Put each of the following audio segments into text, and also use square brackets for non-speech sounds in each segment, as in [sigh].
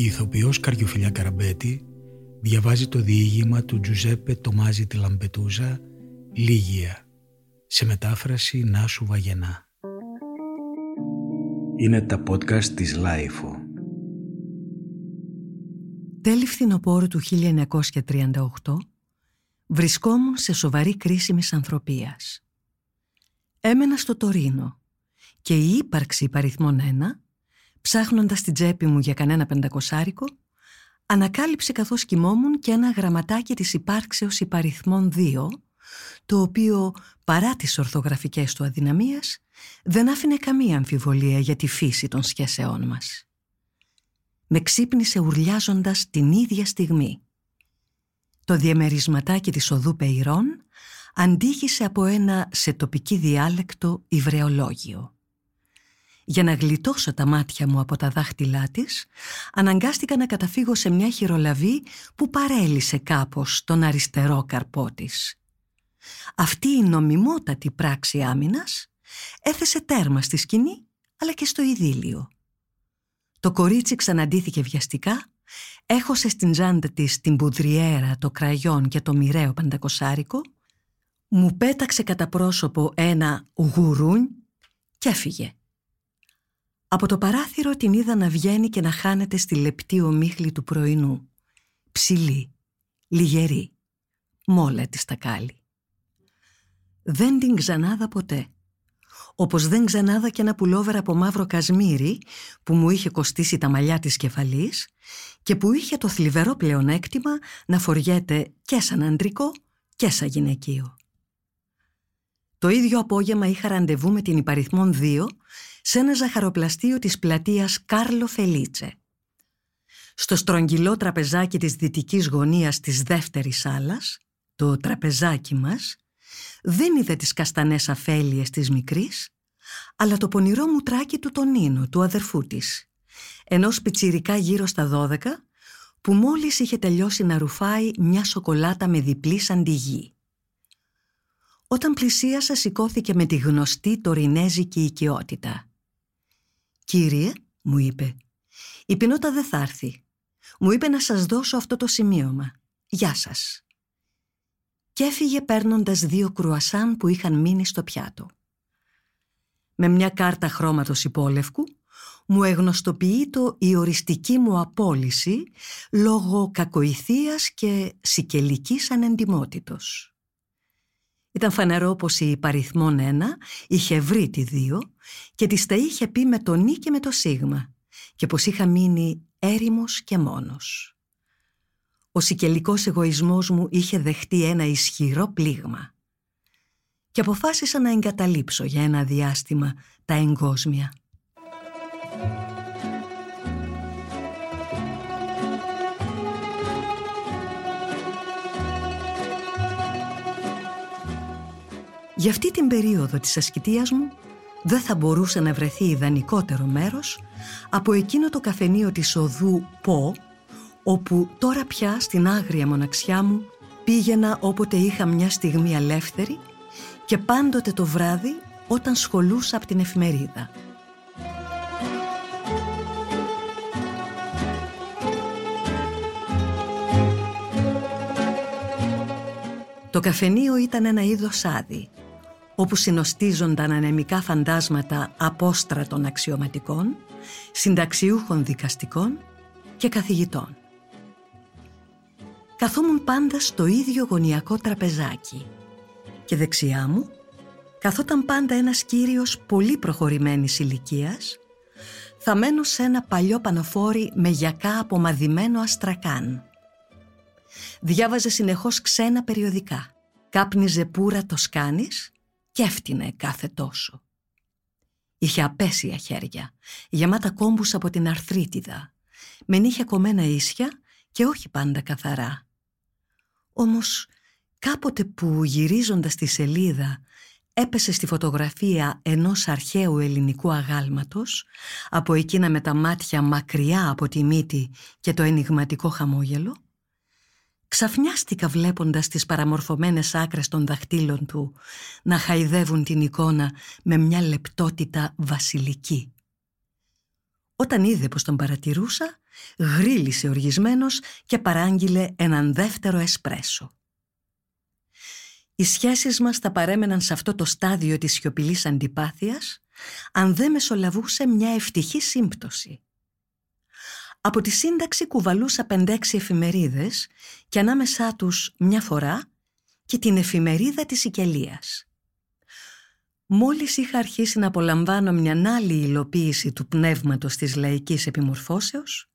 Η ηθοποιός Καρυοφυλλιά Καραμπέτη διαβάζει το διήγημα του Τζουζέπε Τομάζι ντι Λαμπεντούζα «Λίγεια» σε μετάφραση Νάσου Βαγενά. Είναι τα podcast της LiFO. Τέλη φθινοπόρου του 1938 βρισκόμουν σε σοβαρή κρίση μισανθρωπίας. Έμενα στο Τορίνο και η ύπαρξη υπαριθμών ένα, ψάχνοντας την τσέπη μου για κανένα πεντακοσάρικο, ανακάλυψε καθώς κοιμόμουν και ένα γραμματάκι της υπάρξεως υπαριθμών δύο, το οποίο, παρά τις ορθογραφικές του αδυναμίες, δεν άφηνε καμία αμφιβολία για τη φύση των σχέσεών μας. Με ξύπνησε ουρλιάζοντας την ίδια στιγμή. Το διαμερισματάκι της οδού Πεϊρών αντίχησε από ένα σε τοπική διάλεκτο υβρεολόγιο. Για να γλιτώσω τα μάτια μου από τα δάχτυλά της, αναγκάστηκα να καταφύγω σε μια χειρολαβή που παρέλυσε κάπως τον αριστερό καρπό της. Αυτή η νομιμότατη πράξη άμυνας έθεσε τέρμα στη σκηνή αλλά και στο ειδήλιο. Το κορίτσι ξαναντήθηκε βιαστικά, έχωσε στην τζάντα της την πουδριέρα, το κραγιόν και το μοιραίο πεντακοσάρικο, μου πέταξε κατά πρόσωπο ένα γουρούνι και έφυγε. Από το παράθυρο την είδα να βγαίνει και να χάνεται στη λεπτή ομίχλη του πρωινού. Ψηλή, λιγερή, μόλα της τα κάλλη. Δεν την ξανάδα ποτέ. Όπως δεν ξανάδα και ένα πουλόβερ από μαύρο κασμίρι που μου είχε κοστίσει τα μαλλιά της κεφαλής και που είχε το θλιβερό πλεονέκτημα να φοριέται και σαν αντρικό και σαν γυναικείο. Το ίδιο απόγευμα είχα ραντεβού με την υπαριθμόν 2 σε ένα ζαχαροπλαστείο της πλατείας Κάρλο Φελίτσε. Στο στρογγυλό τραπεζάκι της δυτικής γωνίας της δεύτερης άλλας, το τραπεζάκι μας, δεν είδε τις καστανές αφέλειες της μικρής, αλλά το πονηρό μουτράκι του Τονίνου, του αδερφού της, ενός πιτσιρικά γύρω στα δώδεκα, που μόλις είχε τελειώσει να ρουφάει μια σοκολάτα με διπλή σαντιγή. Όταν πλησίασα σηκώθηκε με τη γνωστή τωρινέζικη οικειότητα. «Κύριε», μου είπε, «η πινότα δεν θα έρθει. Μου είπε να σας δώσω αυτό το σημείωμα. Γεια σας» και έφυγε παίρνοντας δύο κρουασάν που είχαν μείνει στο πιάτο. Με μια κάρτα χρώματος υπόλευκου μου εγνωστοποιεί το η οριστική μου απόλυση λόγω κακοηθείας και σικελικής ανεντιμότητος. Ήταν φανερό πως η παριθμόν ένα είχε βρει τη δύο και της τα είχε πει με το νι και με το σίγμα και πως είχα μείνει έρημος και μόνος. Ο σικελικός εγωισμός μου είχε δεχτεί ένα ισχυρό πλήγμα και αποφάσισα να εγκαταλείψω για ένα διάστημα τα εγκόσμια. Για αυτή την περίοδο της ασκητίας μου δεν θα μπορούσε να βρεθεί ιδανικότερο μέρος από εκείνο το καφενείο της οδού Πο όπου τώρα πια στην άγρια μοναξιά μου πήγαινα όποτε είχα μια στιγμή ελεύθερη και πάντοτε το βράδυ όταν σχολούσα από την εφημερίδα. Το καφενείο ήταν ένα είδος άδει, όπου συνοστίζονταν ανεμικά φαντάσματα απόστρατων αξιωματικών, συνταξιούχων δικαστικών και καθηγητών. Καθόμουν πάντα στο ίδιο γωνιακό τραπεζάκι και δεξιά μου καθόταν πάντα ένας κύριος πολύ προχωρημένης ηλικίας θαμένος σε ένα παλιό πανοφόρι με γιακά απομαδημένο αστρακάν. Διάβαζε συνεχώς ξένα περιοδικά. Κάπνιζε πουρα το σκάνης και έφτινε κάθε τόσο. Είχε απέσια χέρια, γεμάτα κόμπους από την αρθρίτιδα, με νύχια κομμένα ίσια και όχι πάντα καθαρά. Όμως κάποτε που γυρίζοντας τη σελίδα έπεσε στη φωτογραφία ενός αρχαίου ελληνικού αγάλματος από εκείνα με τα μάτια μακριά από τη μύτη και το ενηγματικό χαμόγελο ξαφνιάστηκα βλέποντας τις παραμορφωμένες άκρες των δαχτύλων του να χαϊδεύουν την εικόνα με μια λεπτότητα βασιλική. Όταν είδε πως τον παρατηρούσα, γρίλησε οργισμένος και παράγγειλε έναν δεύτερο εσπρέσο. Οι σχέσεις μας θα παρέμεναν σε αυτό το στάδιο της σιωπηλής αντιπάθειας αν δεν μεσολαβούσε μια ευτυχή σύμπτωση. Από τη σύνταξη κουβαλούσα πεντέξι εφημερίδες και ανάμεσά τους μια φορά και την εφημερίδα της Σικελίας. Μόλις είχα αρχίσει να απολαμβάνω μια άλλη υλοποίηση του πνεύματος της λαϊκής επιμορφώσεως,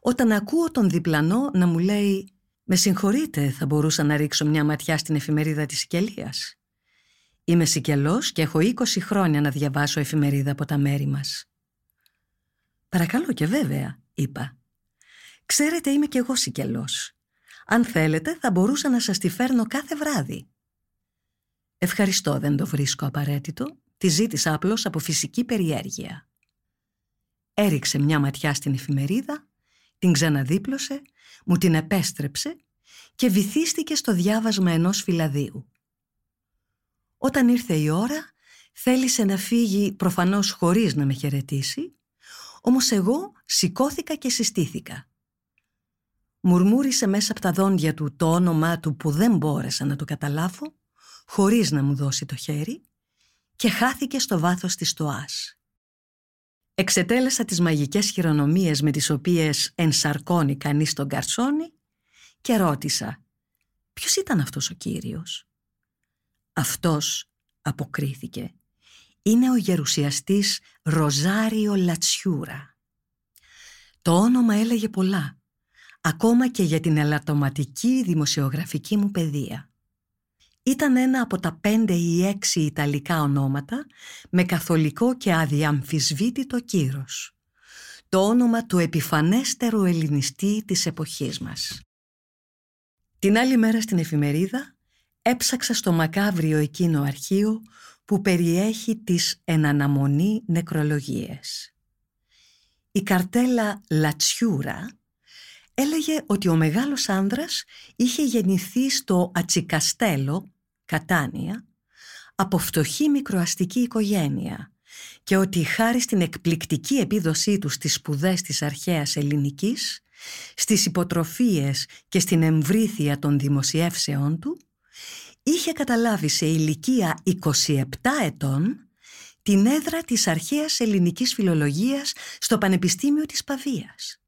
όταν ακούω τον διπλανό να μου λέει «Με συγχωρείτε, θα μπορούσα να ρίξω μια ματιά στην εφημερίδα της Σικελίας». Είμαι Σικελός και έχω 20 χρόνια να διαβάσω εφημερίδα από τα μέρη μας. «Παρακαλώ και βέβαια», είπα. «Ξέρετε είμαι κι εγώ Σικελός. Αν θέλετε θα μπορούσα να σας τη φέρνω κάθε βράδυ». Ευχαριστώ, δεν το βρίσκω απαραίτητο. Τη ζήτησα απλώς από φυσική περιέργεια. Έριξε μια ματιά στην εφημερίδα, την ξαναδίπλωσε, μου την επέστρεψε και βυθίστηκε στο διάβασμα ενός φυλαδίου. Όταν ήρθε η ώρα, θέλησε να φύγει προφανώς χωρίς να με χαιρετήσει, όμως εγώ σηκώθηκα και συστήθηκα. Μουρμούρισε μέσα από τα δόντια του το όνομά του που δεν μπόρεσα να το καταλάβω χωρίς να μου δώσει το χέρι και χάθηκε στο βάθος της στοάς. Εξετέλεσα τις μαγικές χειρονομίες με τις οποίες ενσαρκώνει κανείς τον καρσόνι και ρώτησα «Ποιος ήταν αυτός ο κύριος» «Αυτός», αποκρίθηκε, «είναι ο γερουσιαστής Ροζάριο Λατσιούρα». Το όνομα έλεγε πολλά, ακόμα και για την ελαττωματική δημοσιογραφική μου παιδεία. Ήταν ένα από τα πέντε ή έξι Ιταλικά ονόματα με καθολικό και αδιαμφισβήτητο κύρος. Το όνομα του επιφανέστερου ελληνιστή της εποχής μας. Την άλλη μέρα στην εφημερίδα έψαξα στο μακάβριο εκείνο αρχείο που περιέχει τις εναναμονή νεκρολογίες. Η καρτέλα Λατσιούρα έλεγε ότι ο μεγάλος άνδρας είχε γεννηθεί στο Ατσικαστέλο, Κατάνια, από φτωχή μικροαστική οικογένεια και ότι χάρη στην εκπληκτική επίδοσή του στις σπουδές της αρχαίας ελληνικής, στις υποτροφίες και στην εμβρήθεια των δημοσιεύσεών του, είχε καταλάβει σε ηλικία 27 ετών την έδρα της αρχαίας ελληνικής φιλολογίας στο Πανεπιστήμιο της Παβίας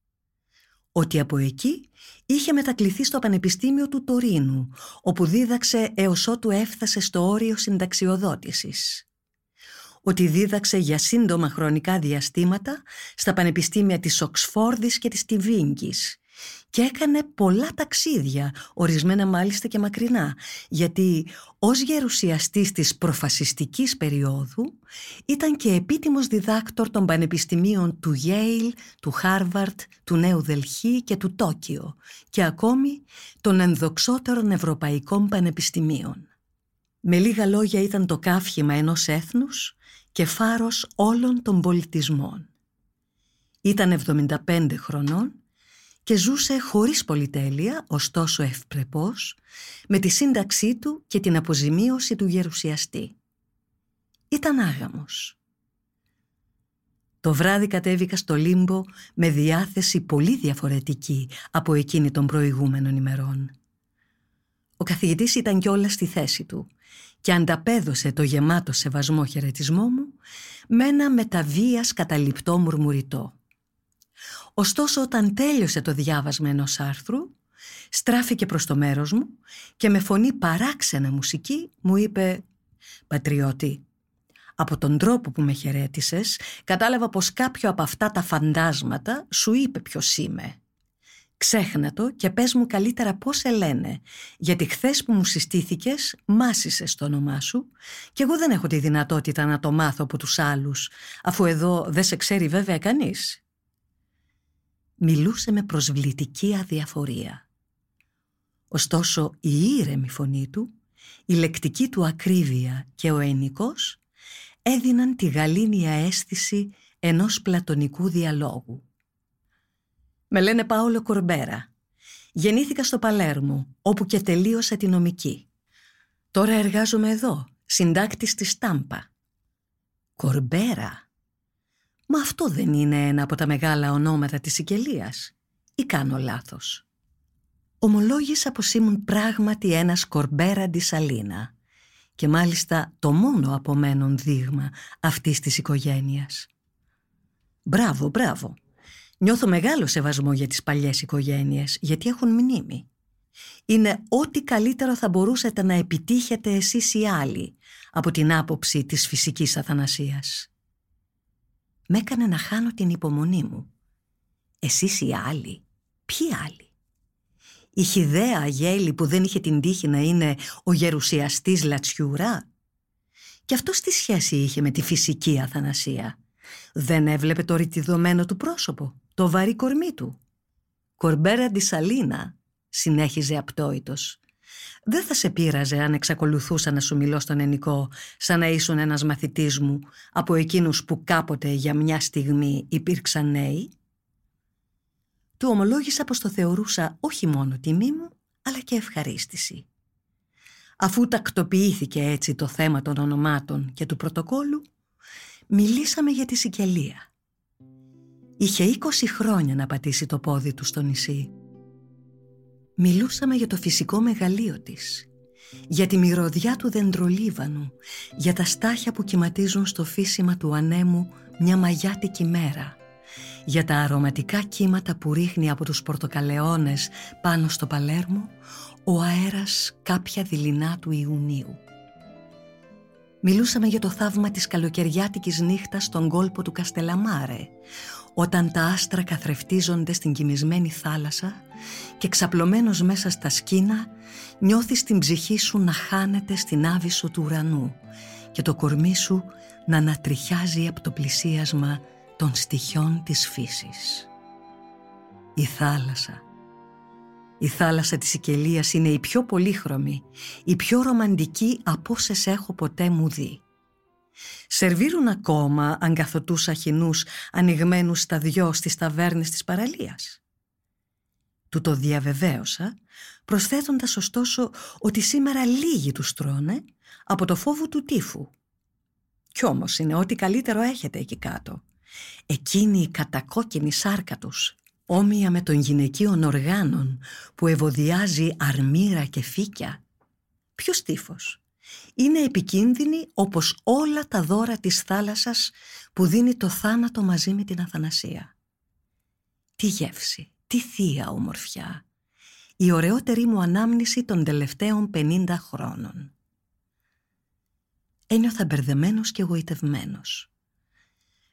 ότι από εκεί είχε μετακληθεί στο Πανεπιστήμιο του Τωρίνου, όπου δίδαξε έως ότου έφτασε στο όριο συνταξιοδότησης. Ότι δίδαξε για σύντομα χρονικά διαστήματα στα πανεπιστήμια της Οξφόρδης και της Τιβίνγκης και έκανε πολλά ταξίδια, ορισμένα μάλιστα και μακρινά, γιατί ως γερουσιαστής της προφασιστικής περίοδου ήταν και επίτιμος διδάκτορ των πανεπιστημίων του Γέιλ, του Χάρβαρτ, του Νέου Δελχή και του Τόκιο και ακόμη των ενδοξότερων ευρωπαϊκών πανεπιστημίων. Με λίγα λόγια ήταν το κάφημα ενός έθνους και φάρος όλων των πολιτισμών. Ήταν 75 χρονών και ζούσε χωρίς πολυτέλεια, ωστόσο ευπρεπώς, με τη σύνταξή του και την αποζημίωση του γερουσιαστή. Ήταν άγαμος. Το βράδυ κατέβηκα στο Λίμπο με διάθεση πολύ διαφορετική από εκείνη των προηγούμενων ημερών. Ο καθηγητής ήταν κιόλα στη θέση του και ανταπέδωσε το γεμάτο σεβασμό χαιρετισμό μου με ένα μεταβίας καταληπτό μουρμουριτό. Ωστόσο όταν τέλειωσε το διάβασμα ενός άρθρου, στράφηκε προς το μέρος μου και με φωνή παράξενα μουσική μου είπε «Πατριώτη, από τον τρόπο που με χαιρέτησες, κατάλαβα πως κάποιο από αυτά τα φαντάσματα σου είπε ποιος είμαι. Ξέχνα το και πες μου καλύτερα πώς σε λένε, γιατί χθες που μου συστήθηκες μάσησες το όνομά σου και εγώ δεν έχω τη δυνατότητα να το μάθω από τους άλλους, αφού εδώ δεν σε ξέρει βέβαια κανείς μιλούσε με προσβλητική αδιαφορία. Ωστόσο η ήρεμη φωνή του, η λεκτική του ακρίβεια και ο ενικός έδιναν τη γαλήνια αίσθηση ενός πλατωνικού διαλόγου. «Με λένε Πάολο Κορμπέρα. Γεννήθηκα στο Παλέρμο, όπου και τελείωσα τη νομική. Τώρα εργάζομαι εδώ, συντάκτης της Τάμπα. Κορμπέρα. Μα αυτό δεν είναι ένα από τα μεγάλα ονόματα της Σικελίας. Ή κάνω λάθος. Ομολόγησα πως ήμουν πράγματι ένα κορμπέρα Σαλίνα και μάλιστα το μόνο απομένον δείγμα αυτής της οικογένειας. Μπράβο, μπράβο. Νιώθω μεγάλο σεβασμό για τις παλιές οικογένειες, γιατί έχουν μνήμη. Είναι ό,τι καλύτερο θα μπορούσατε να επιτύχετε εσείς οι άλλοι από την άποψη της φυσικής αθανασίας. Με έκανε να χάνω την υπομονή μου. Εσείς οι άλλοι, ποιοι άλλοι; Η χιδέα γέλη που δεν είχε την τύχη να είναι ο γερουσιαστής Λατσιούρα; Και αυτό στη σχέση είχε με τη φυσική αθανασία; Δεν έβλεπε το ρητιδωμένο του πρόσωπο, το βαρύ κορμί του; «Κορμπέρα Σαλίνα», συνέχιζε απτόητος. «Δεν θα σε πείραζε αν εξακολουθούσα να σου μιλώ στον ενικό, σαν να ήσουν ένας μαθητής μου, από εκείνους που κάποτε για μια στιγμή υπήρξαν νέοι». Του ομολόγησα πως το θεωρούσα όχι μόνο τιμή μου, αλλά και ευχαρίστηση. Αφού τακτοποιήθηκε έτσι το θέμα των ονομάτων και του πρωτοκόλου, μιλήσαμε για τη Σικελία. Είχε 20 χρόνια να πατήσει το πόδι του στο νησί. Μιλούσαμε για το φυσικό μεγαλείο της, για τη μυρωδιά του δεντρολίβανου, για τα στάχια που κυματίζουν στο φύσιμα του ανέμου μια μαγιάτικη μέρα, για τα αρωματικά κύματα που ρίχνει από τους πορτοκαλαιώνες πάνω στο Παλέρμο ο αέρας κάποια δειλινά του Ιουνίου. Μιλούσαμε για το θαύμα της καλοκαιριάτικης νύχτας στον κόλπο του Καστελαμάρε, όταν τα άστρα καθρεφτίζονται στην κοιμισμένη θάλασσα και ξαπλωμένος μέσα στα σκήνα νιώθεις την ψυχή σου να χάνεται στην άβυσο του ουρανού και το κορμί σου να ανατριχιάζει από το πλησίασμα των στοιχειών της φύσης. Η θάλασσα. Η θάλασσα της Σικελίας είναι η πιο πολύχρωμη, η πιο ρομαντική από όσες έχω ποτέ μου δει. Σερβίρουν ακόμα αγκαθωτούς αχινούς ανοιγμένους στα δυο στις ταβέρνες της παραλίας. Του το διαβεβαίωσα, προσθέτοντας ωστόσο ότι σήμερα λίγοι τους τρώνε από το φόβο του τύφου. Κι όμως είναι ό,τι καλύτερο έχετε εκεί κάτω. Εκείνη η κατακόκκινη σάρκα τους, όμοια με των γυναικείων οργάνων που ευωδιάζει αρμύρα και φύκια. Ποιος τύφος. Είναι επικίνδυνη όπως όλα τα δώρα της θάλασσας που δίνει το θάνατο μαζί με την αθανασία. Τι γεύση, τι θεία ομορφιά. Η ωραιότερη μου ανάμνηση των τελευταίων 50 χρόνων. Ένιωθα μπερδεμένος και εγωιτευμένος.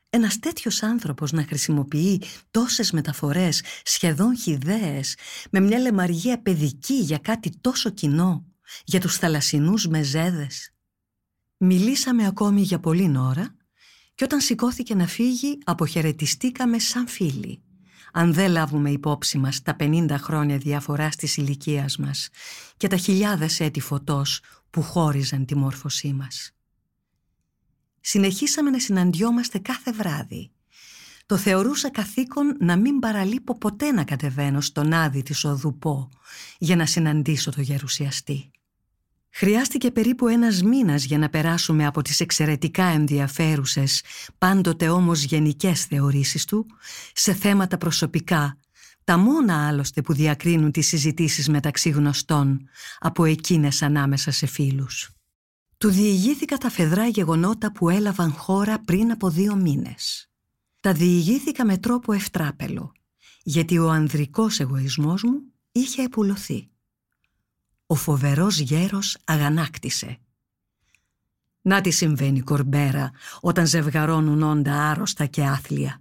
Ένας τέτοιος άνθρωπος να χρησιμοποιεί τόσες μεταφορές σχεδόν χιδαίες με μια λεμαργία παιδική για κάτι τόσο κοινό, για τους θαλασσινούς μεζέδες. Μιλήσαμε ακόμη για πολλή ώρα και όταν σηκώθηκε να φύγει αποχαιρετιστήκαμε σαν φίλοι. Αν δεν λάβουμε υπόψη μας τα 50 χρόνια διαφοράς της ηλικίας μας και τα χιλιάδες έτη φωτός που χώριζαν τη μόρφωσή μας συνεχίσαμε να συναντιόμαστε κάθε βράδυ. Το θεωρούσα καθήκον να μην παραλείπω ποτέ να κατεβαίνω στον άδει της οδού Πό για να συναντήσω το γερουσιαστή. Χρειάστηκε περίπου ένας μήνας για να περάσουμε από τις εξαιρετικά ενδιαφέρουσες, πάντοτε όμως γενικές θεωρήσεις του, σε θέματα προσωπικά, τα μόνα άλλωστε που διακρίνουν τις συζητήσεις μεταξύ γνωστών από εκείνες ανάμεσα σε φίλους. Του διηγήθηκα τα φεδρά γεγονότα που έλαβαν χώρα πριν από δύο μήνες. Τα διηγήθηκα με τρόπο ευτράπελο, γιατί ο ανδρικός εγωισμός μου είχε επουλωθεί. Ο φοβερός γέρος αγανάκτησε. Να τι συμβαίνει κορμπέρα όταν ζευγαρώνουν όντα άρρωστα και άθλια.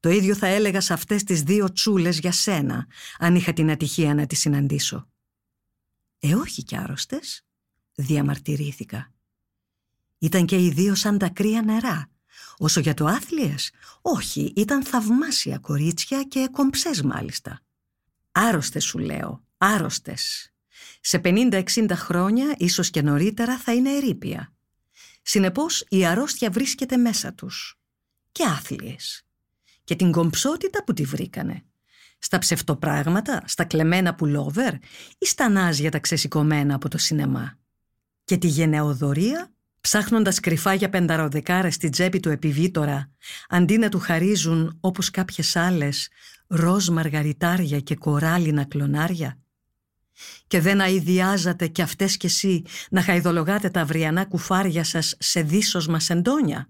Το ίδιο θα έλεγα σε αυτές τις δύο τσούλες για σένα, αν είχα την ατυχία να τις συναντήσω. Ε, όχι κι άρρωστες διαμαρτυρήθηκα. Ήταν και οι δύο σαν τα κρύα νερά. Όσο για το άθλιες, όχι, ήταν θαυμάσια κορίτσια και κομψές μάλιστα. Άρρωστες σου λέω, άρρωστες. Σε 50-60 χρόνια, ίσως και νωρίτερα, θα είναι ερήπια. Συνεπώς η αρρώστια βρίσκεται μέσα τους. Και άθλιες. Και την κομψότητα που τη βρήκανε. Στα ψευτοπράγματα, στα κλεμμένα πουλόβερ ή στα νάζια τα ξεσηκωμένα από το σινεμά και τη γενεοδορία ψάχνοντας κρυφά για πενταροδεκάρες στη τσέπη του επιβίτορα, αντί να του χαρίζουν όπως κάποιες άλλες ροζ μαργαριτάρια και κοράλινα κλονάρια. Και δεν αηδιάζατε κι αυτές κι εσύ να χαϊδολογάτε τα αυριανά κουφάρια σας σε δίσος σεντόνια.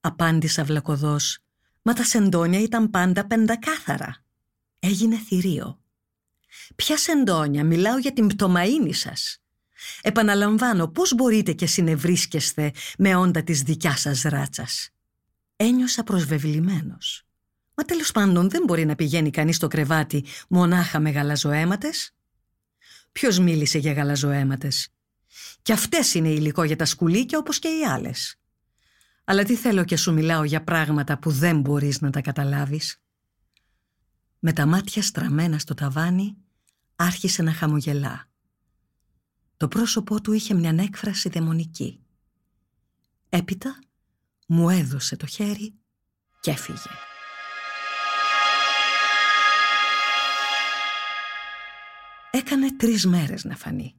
Απάντησα βλακωδός. Μα τα σεντόνια ήταν πάντα πεντακάθαρα. Έγινε θηρίο. Ποια σεντόνια, μιλάω για την πτωμαΐνη σας. Επαναλαμβάνω, πώς μπορείτε και συνευρίσκεστε με όντα της δικιάς σας ράτσας. Ένιωσα προσβεβλημένος. Μα τέλος πάντων δεν μπορεί να πηγαίνει κανείς στο κρεβάτι μονάχα με γαλαζοαίματες. Ποιος μίλησε για γαλαζοαίματες; Και αυτές είναι υλικό για τα σκουλίκια όπως και οι άλλες. Αλλά τι θέλω και σου μιλάω για πράγματα που δεν μπορείς να τα καταλάβεις. Με τα μάτια στραμμένα στο ταβάνι άρχισε να χαμογελά. Το πρόσωπό του είχε μια έκφραση δαιμονική. Έπειτα μου έδωσε το χέρι και έφυγε. Έκανε τρεις μέρες να φανεί.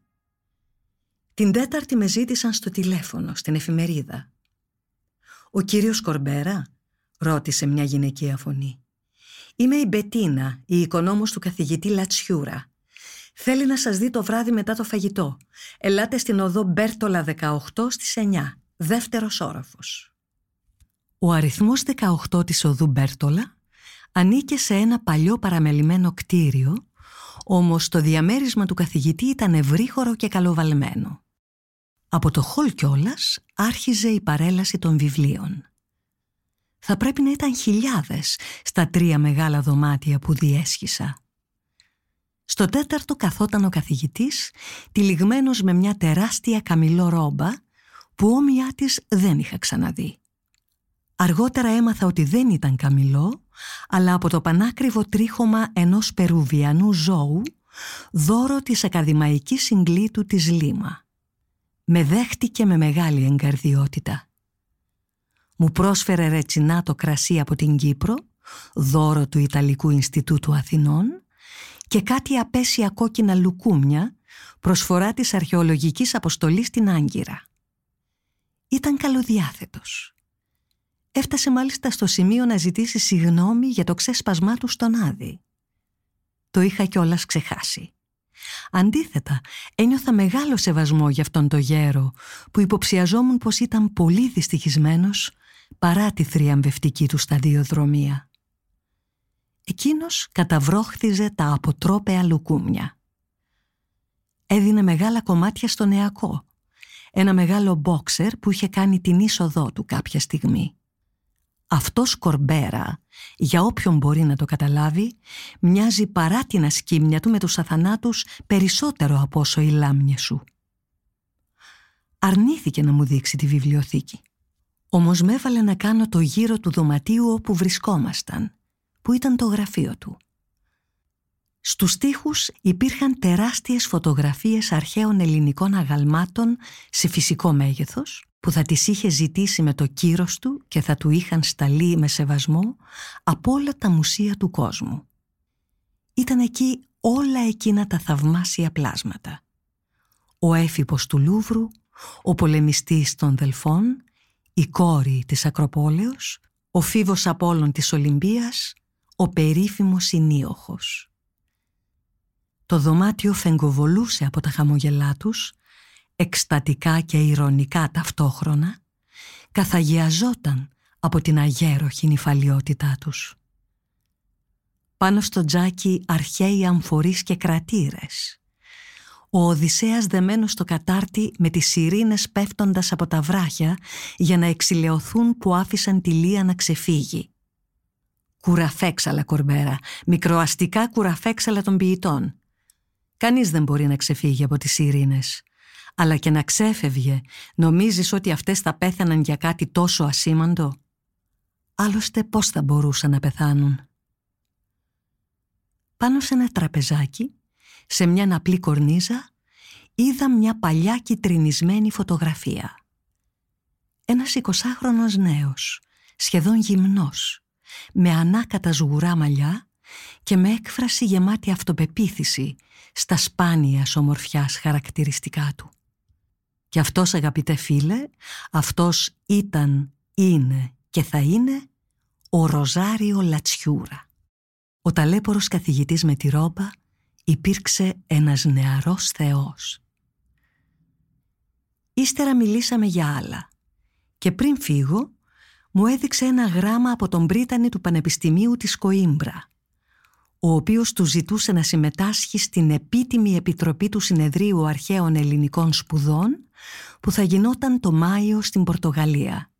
Την τέταρτη με ζήτησαν στο τηλέφωνο, στην εφημερίδα. «Ο κύριος Κορμπέρα» ρώτησε μια γυναικεία φωνή. «Είμαι η Μπετίνα, η οικονόμος του καθηγητή Λατσιούρα. Θέλει να σας δει το βράδυ μετά το φαγητό. Ελάτε στην οδό Μπέρτολα 18 στις 9, δεύτερος όροφος». Ο αριθμός 18 της οδού Μπέρτολα ανήκε σε ένα παλιό παραμελημένο κτίριο όμως το διαμέρισμα του καθηγητή ήταν ευρύχωρο και καλοβαλμένο. Από το χολ κιόλας άρχιζε η παρέλαση των βιβλίων. Θα πρέπει να ήταν χιλιάδες στα τρία μεγάλα δωμάτια που διέσχισα. Στο τέταρτο καθόταν ο καθηγητής, τυλιγμένος με μια τεράστια καμιλό ρόμπα, που όμοιά της δεν είχα ξαναδεί. Αργότερα έμαθα ότι δεν ήταν καμιλό, αλλά από το πανάκριβο τρίχωμα ενός περουβιανού ζώου, δώρο της ακαδημαϊκής συγκλήτου της Λίμα. Με δέχτηκε με μεγάλη εγκαρδιότητα. Μου πρόσφερε ρετσινά το κρασί από την Κύπρο, δώρο του Ιταλικού Ινστιτούτου Αθηνών, και κάτι απέσια κόκκινα λουκούμια, προσφορά της αρχαιολογικής αποστολής στην Άγκυρα. Ήταν καλοδιάθετος. Έφτασε μάλιστα στο σημείο να ζητήσει συγνώμη για το ξέσπασμά του στον Άδη. Το είχα κιόλας ξεχάσει. Αντίθετα, ένιωθα μεγάλο σεβασμό για αυτόν το γέρο που υποψιαζόμουν πως ήταν πολύ δυστυχισμένος παρά τη θριαμβευτική του σταδιοδρομία. Εκείνος καταβρόχθιζε τα αποτρόπαια λουκούμια. Έδινε μεγάλα κομμάτια στον νεακό, ένα μεγάλο μπόξερ που είχε κάνει την είσοδό του κάποια στιγμή. Αυτός Κορμπέρα, για όποιον μπορεί να το καταλάβει, μοιάζει παρά την ασκήμια του με τους αθανάτους περισσότερο από όσο οι λάμνες σου. Αρνήθηκε να μου δείξει τη βιβλιοθήκη. Όμως με έβαλε να κάνω το γύρο του δωματίου όπου βρισκόμασταν, που ήταν το γραφείο του. Στους τοίχους υπήρχαν τεράστιες φωτογραφίες αρχαίων ελληνικών αγαλμάτων σε φυσικό μέγεθος, που θα τις είχε ζητήσει με το κύρος του και θα του είχαν σταλεί με σεβασμό από όλα τα μουσεία του κόσμου. Ήταν εκεί όλα εκείνα τα θαυμάσια πλάσματα. Ο έφυπος του Λούβρου, ο πολεμιστής των Δελφών, η κόρη της Ακροπόλεως, ο φίβος Απόλλων της Ολυμπίας, ο περίφημος Ινίοχος. Το δωμάτιο φεγγοβολούσε από τα χαμογελά τους εκστατικά και ηρωνικά ταυτόχρονα, καθαγιαζόταν από την αγέροχη νυφαλιότητά τους. Πάνω στο τζάκι αρχαίοι αμφορείς και κρατήρες. Ο Οδυσσέας δεμένος στο κατάρτι με τις σιρήνες πέφτοντας από τα βράχια για να εξηλαιωθούν που άφησαν τη Λία να ξεφύγει. Κουραφέξαλα κορμπέρα, μικροαστικά κουραφέξαλα των ποιητών. Κανείς δεν μπορεί να ξεφύγει από τις σιρήνες αλλά και να ξέφευγε, νομίζεις ότι αυτές θα πέθαναν για κάτι τόσο ασήμαντο; Άλλωστε πώς θα μπορούσαν να πεθάνουν; Πάνω σε ένα τραπεζάκι, σε μια απλή κορνίζα, είδα μια παλιά κυτρινισμένη φωτογραφία. Ένας εικοσάχρονος νέος, σχεδόν γυμνός, με ανάκατα σγουρά μαλλιά και με έκφραση γεμάτη αυτοπεποίθηση στα σπάνια ομορφιάς χαρακτηριστικά του. Και αυτός αγαπητέ φίλε, αυτός ήταν, είναι και θα είναι ο Ροζάριο Λατσιούρα. Ο ταλέπορος καθηγητής με τη ρόμπα υπήρξε ένας νεαρός θεός. Ύστερα μιλήσαμε για άλλα και πριν φύγω μου έδειξε ένα γράμμα από τον Πρίτανη του Πανεπιστημίου της Κοίμπρα ο οποίος του ζητούσε να συμμετάσχει στην επίτιμη επιτροπή του Συνεδρίου Αρχαίων Ελληνικών Σπουδών που θα γινόταν το Μάιο στην Πορτογαλία.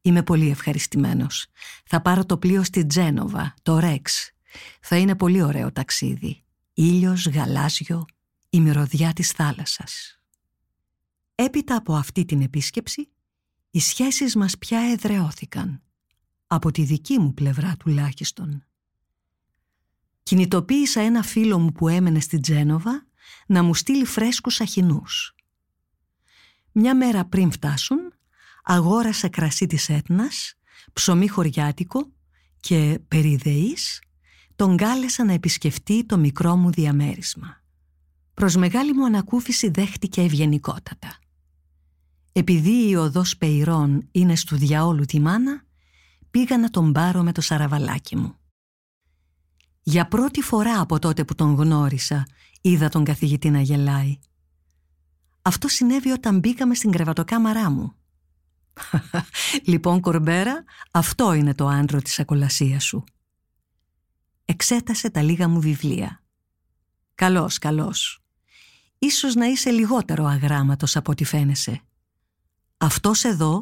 Είμαι πολύ ευχαριστημένος. Θα πάρω το πλοίο στη Τζένοβα, το Ρέξ. Θα είναι πολύ ωραίο ταξίδι. Ήλιος, γαλάζιο, η μυρωδιά της θάλασσας. Έπειτα από αυτή την επίσκεψη, οι σχέσεις μας πια εδραιώθηκαν. Από τη δική μου πλευρά τουλάχιστον. Κινητοποίησα ένα φίλο μου που έμενε στη Τζένοβα να μου στείλει φρέσκους αχινούς. Μια μέρα πριν φτάσουν, αγόρασα κρασί της Έτνας, ψωμί χωριάτικο και περιδεής, τον κάλεσα να επισκεφτεί το μικρό μου διαμέρισμα. Προς μεγάλη μου ανακούφιση δέχτηκε ευγενικότατα. Επειδή η οδός Πεϊρών είναι στου διαόλου τη μάνα, πήγα να τον πάρω με το σαραβαλάκι μου. Για πρώτη φορά από τότε που τον γνώρισα, είδα τον καθηγητή να γελάει. Αυτό συνέβη όταν μπήκαμε στην κρεβατοκάμαρά μου. [laughs] «Λοιπόν, Κορμπέρα, αυτό είναι το άντρο της ακολασίας σου». Εξέτασε τα λίγα μου βιβλία. «Καλός, καλός. Ίσως να είσαι λιγότερο αγράμματος από ό,τι φαίνεσαι. Αυτός εδώ»,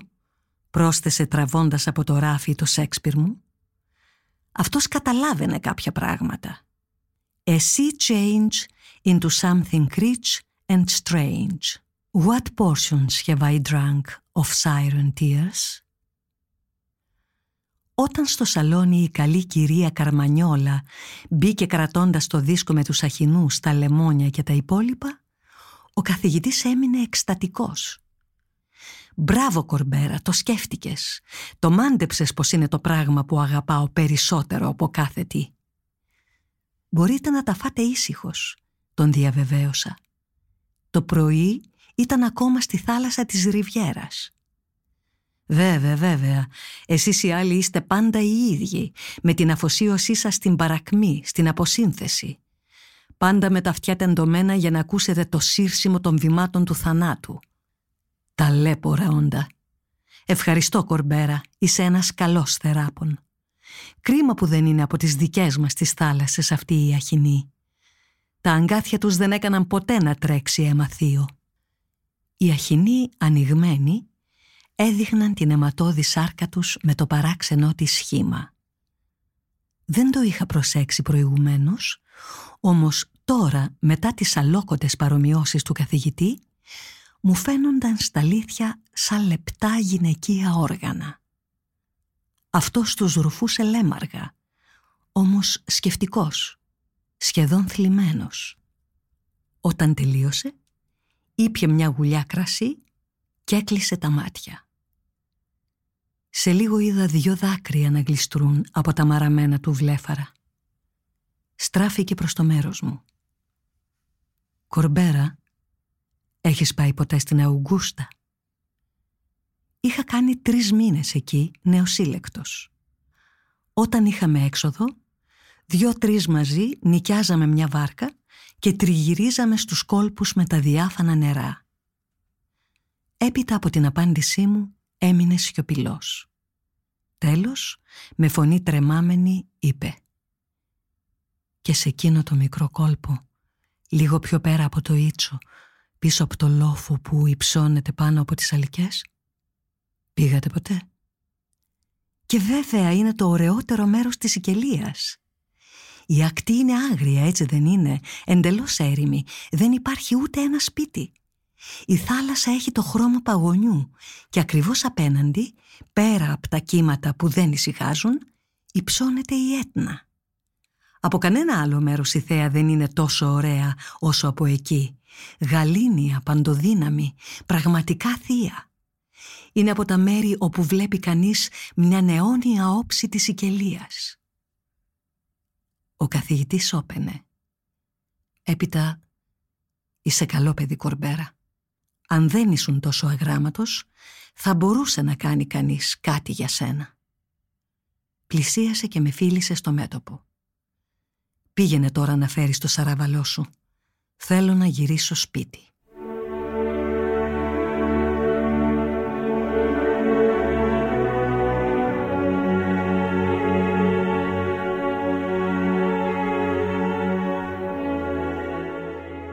πρόσθεσε τραβώντας από το ράφι το Σέξπιρ μου, αυτός καταλάβαινε κάποια πράγματα. A sea change into something rich and strange. What portions have I drunk of siren tears? Όταν στο σαλόνι η καλή κυρία Καρμανιόλα μπήκε κρατώντας το δίσκο με τους αχινούς, τα λεμόνια και τα υπόλοιπα, ο καθηγητής έμεινε εκστατικός. «Μπράβο Κορμπέρα, το σκέφτηκες. Το μάντεψες πως είναι το πράγμα που αγαπάω περισσότερο από κάθε τι». «Μπορείτε να τα φάτε ήσυχος, τον διαβεβαίωσα. Το πρωί ήταν ακόμα στη θάλασσα της Ριβιέρας. Βέβαια, βέβαια, εσείς οι άλλοι είστε πάντα οι ίδιοι, με την αφοσίωσή σας στην παρακμή, στην αποσύνθεση. Πάντα με τα αυτιά τεντωμένα για να ακούσετε το σύρσιμο των βημάτων του θανάτου. Ταλέπορα όντα. Ευχαριστώ Κορμπέρα, είσαι ένας καλός θεράπων. Κρίμα που δεν είναι από τις δικές μας τις θάλασσες αυτή η αχινή. Τα αγκάθια τους δεν έκαναν ποτέ να τρέξει αίμα θείο. Οι αχινοί ανοιγμένοι έδειχναν την αιματώδη σάρκα τους με το παράξενό της σχήμα. Δεν το είχα προσέξει προηγουμένως, όμως τώρα μετά τις αλόκοτες παρομοιώσεις του καθηγητή μου φαίνονταν στα αλήθεια σαν λεπτά γυναικεία όργανα. Αυτός τους ρουφούσε λέμαργα, όμως σκεφτικός, σχεδόν θλιμμένος. Όταν τελείωσε, ήπια μια γουλιά κρασί και έκλεισε τα μάτια. Σε λίγο είδα δυο δάκρυα να γλιστρούν από τα μαραμένα του βλέφαρα. Στράφηκε προς το μέρος μου. «Κορμπέρα», Έχεις πάει ποτέ στην Αουγκούστα. Είχα κάνει τρεις μήνες εκεί νεοσύλλεκτος. Όταν είχαμε έξοδο, δυο-τρεις μαζί νοικιάζαμε μια βάρκα και τριγυρίζαμε στους κόλπους με τα διάφανα νερά. Έπειτα από την απάντησή μου έμεινε σιωπηλός. Τέλος, με φωνή τρεμάμενη είπε «Και σε εκείνο το μικρό κόλπο, λίγο πιο πέρα από το Ήτσο, πίσω από το λόφο που υψώνεται πάνω από τις αλικές; Πήγατε ποτέ; Και βέβαια είναι το ωραιότερο μέρος της Σικελίας. Η ακτή είναι άγρια, έτσι δεν είναι, εντελώς έρημη. Δεν υπάρχει ούτε ένα σπίτι. Η θάλασσα έχει το χρώμα παγωνιού και ακριβώς απέναντι, πέρα από τα κύματα που δεν ησυχάζουν, υψώνεται η Έτνα. Από κανένα άλλο μέρος η θέα δεν είναι τόσο ωραία όσο από εκεί γαλήνια, παντοδύναμη, πραγματικά θεία. Είναι από τα μέρη όπου βλέπει κανείς μια νεόνια όψη της Σικελίας. Ο καθηγητής όπαινε. Έπειτα, είσαι καλό παιδί Κορμπέρα. αν δεν ήσουν τόσο αγράμματος, θα μπορούσε να κάνει κανείς κάτι για σένα. Πλησίασε και με φίλησε στο μέτωπο. Πήγαινε τώρα να φέρεις το σαραβαλό σου. Θέλω να γυρίσω σπίτι.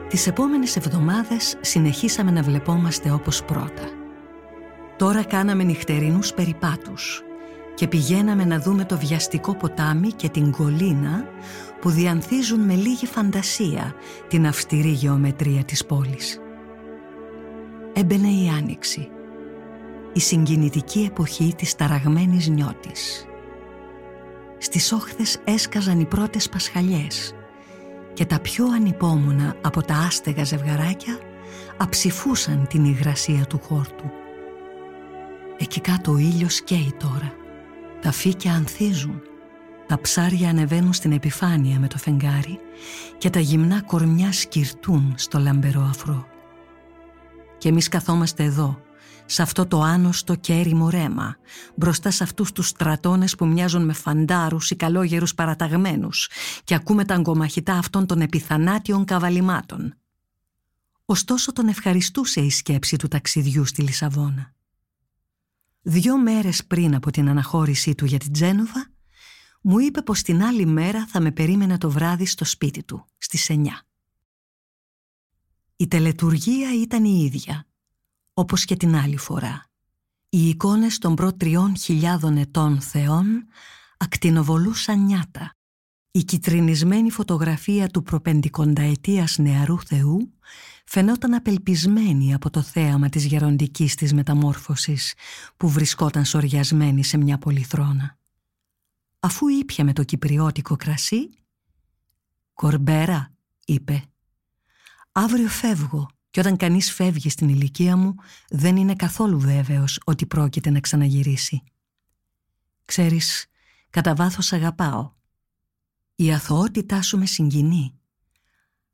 Τις επόμενες εβδομάδες συνεχίσαμε να βλεπόμαστε όπως πρώτα. Τώρα κάναμε νυχτερινούς περιπάτους και πηγαίναμε να δούμε το βιαστικό ποτάμι και την κολίνα που διανθίζουν με λίγη φαντασία την αυστηρή γεωμετρία της πόλης. Έμπαινε η Άνοιξη, η συγκινητική εποχή της ταραγμένης νιώτης. Στις όχθες έσκαζαν οι πρώτες πασχαλιές και τα πιο ανυπόμονα από τα άστεγα ζευγαράκια αψηφούσαν την υγρασία του χόρτου. Εκεί κάτω ο ήλιος καίει τώρα. Τα φύκια ανθίζουν. Τα ψάρια ανεβαίνουν στην επιφάνεια με το φεγγάρι και τα γυμνά κορμιά σκυρτούν στο λαμπερό αφρό. Και εμείς καθόμαστε εδώ, σε αυτό το άνοστο και έρημο ρέμα, μπροστά σε αυτούς τους στρατώνες που μοιάζουν με φαντάρους ή καλόγερους παραταγμένους και ακούμε τα αγκομαχητά αυτών των επιθανάτιων καβαλημάτων. Ωστόσο τον ευχαριστούσε η σκέψη του ταξιδιού στη Λισαβόνα. Δυο μέρες πριν από την αναχώρησή του για την Τζένοβα, μου είπε πως την άλλη μέρα θα με περίμενα το βράδυ στο σπίτι του, στις 9. Η τελετουργία ήταν η ίδια, όπως και την άλλη φορά. Οι εικόνες των προ τριών χιλιάδων ετών θεών ακτινοβολούσαν νιάτα. Η κυτρινισμένη φωτογραφία του προπεντικονταετίας νεαρού θεού φαινόταν απελπισμένη από το θέαμα της γεροντικής της μεταμόρφωσης που βρισκόταν σοριασμένη σε μια πολυθρόνα. Αφού ήπια με το κυπριώτικο κρασί «Κορμπέρα», είπε «Αύριο φεύγω και όταν κανείς φεύγει στην ηλικία μου δεν είναι καθόλου βέβαιος ότι πρόκειται να ξαναγυρίσει. Ξέρεις, κατά βάθος αγαπάω. Η αθωότητά σου με συγκινεί.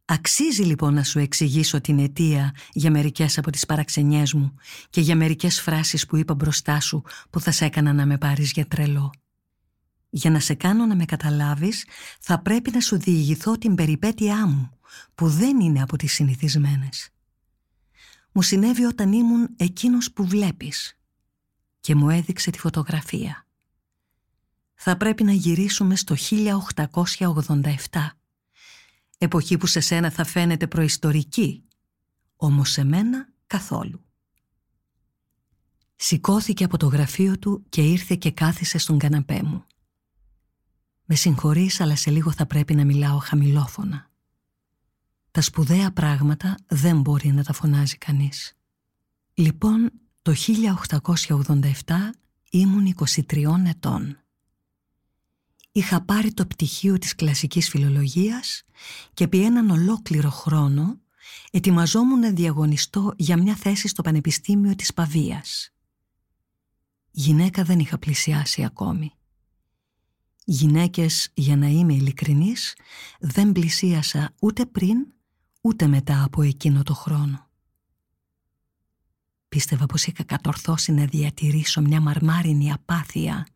Αξίζει λοιπόν να σου εξηγήσω την αιτία για μερικές από τις παραξενιές μου και για μερικές φράσεις που είπα μπροστά σου που θα σε έκανα να με πάρεις για τρελό. Για να σε κάνω να με καταλάβεις θα πρέπει να σου διηγηθώ την περιπέτειά μου που δεν είναι από τις συνηθισμένες μου συνέβη όταν ήμουν εκείνος που βλέπεις και μου έδειξε τη φωτογραφία. Θα πρέπει να γυρίσουμε στο 1887, εποχή που σε σένα θα φαίνεται προϊστορική, όμως σε μένα καθόλου. Σηκώθηκε από το γραφείο του και ήρθε και κάθισε στον καναπέ μου. Με συγχωρείς αλλά σε λίγο θα πρέπει να μιλάω χαμηλόφωνα. Τα σπουδαία πράγματα δεν μπορεί να τα φωνάζει κανείς. Λοιπόν, το 1887 ήμουν 23 ετών. Είχα πάρει το πτυχίο της κλασικής φιλολογίας και επί έναν ολόκληρο χρόνο ετοιμαζόμουν να διαγωνιστώ για μια θέση στο Πανεπιστήμιο της Παβίας. Γυναίκα δεν είχα πλησιάσει ακόμη. Γυναίκες, για να είμαι ειλικρινής, δεν πλησίασα ούτε πριν ούτε μετά από εκείνο το χρόνο. Πίστευα πως είχα κατορθώσει να διατηρήσω μια μαρμάρινη απάθεια,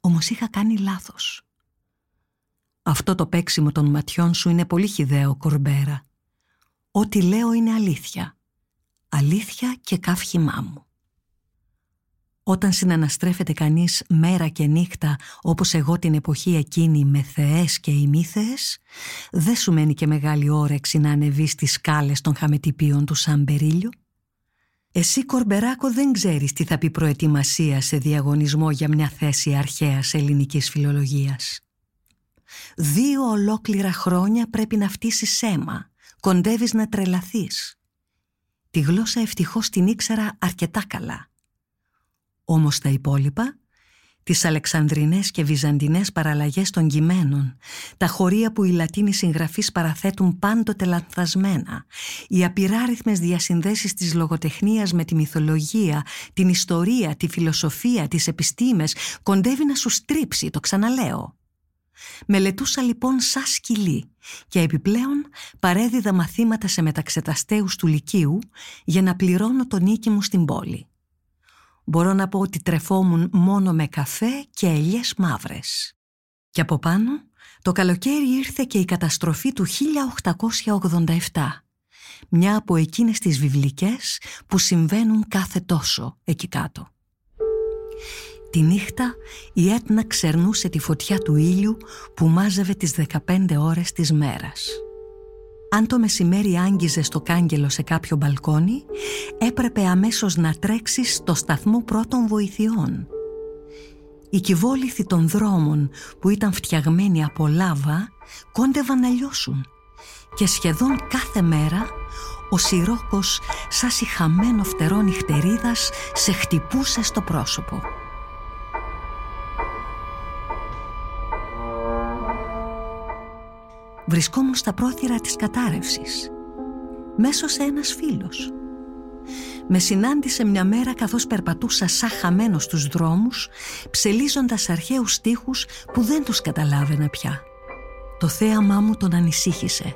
όμως είχα κάνει λάθος. Αυτό το παίξιμο των ματιών σου είναι πολύ χιδαίο, Κορμπέρα. Ό,τι λέω είναι αλήθεια. Αλήθεια και καύχημά μου. Όταν συναναστρέφεται κανείς μέρα και νύχτα όπως εγώ την εποχή εκείνη με θεές και ημίθεες, δεν σου μένει και μεγάλη όρεξη να ανεβείς στις σκάλες των χαμετυπίων του σαν περίλιο. Εσύ Κορμπεράκο δεν ξέρεις τι θα πει προετοιμασία σε διαγωνισμό για μια θέση αρχαίας ελληνικής φιλολογίας. Δύο ολόκληρα χρόνια πρέπει να φτύσεις αίμα, κοντεύεις να τρελαθείς. Τη γλώσσα ευτυχώς την ήξερα αρκετά καλά όμως τα υπόλοιπα, τις αλεξανδρινές και βυζαντινές παραλλαγές των κειμένων, τα χωρία που οι Λατίνοι συγγραφείς παραθέτουν πάντοτε λανθασμένα, οι απειράριθμες διασυνδέσεις της λογοτεχνίας με τη μυθολογία, την ιστορία, τη φιλοσοφία, τις επιστήμες, κοντεύει να σου στρίψει, το ξαναλέω. Μελετούσα λοιπόν σαν σκυλή και επιπλέον παρέδιδα μαθήματα σε μεταξεταστέους του Λυκείου για να πληρώνω τον νίκη μου στην πόλη. Μπορώ να πω ότι τρεφόμουν μόνο με καφέ και ελιές μαύρες. Και από πάνω το καλοκαίρι ήρθε και η καταστροφή του 1887, μια από εκείνες τις βιβλικές που συμβαίνουν κάθε τόσο εκεί κάτω. Τη νύχτα η Έτνα ξερνούσε τη φωτιά του ήλιου που μάζευε τις 15 ώρες της μέρας. Αν το μεσημέρι άγγιζε στο κάγκελο σε κάποιο μπαλκόνι, έπρεπε αμέσως να τρέξεις στο σταθμό πρώτων βοηθειών. Οι κυβόληθοι των δρόμων που ήταν φτιαγμένοι από λάβα κόντευαν να λιώσουν και σχεδόν κάθε μέρα ο Σιρόκος σαν συχαμένο φτερό νυχτερίδας σε χτυπούσε στο πρόσωπο. Βρισκόμουν στα πρόθυρα της κατάρρευσης. Μέσω σε ένας φίλος. Με συνάντησε μια μέρα καθώς περπατούσα σαν χαμένος στους δρόμους, ψελίζοντας αρχαίους στίχους που δεν τους καταλάβαινα πια. Το θέαμά μου τον ανησύχησε.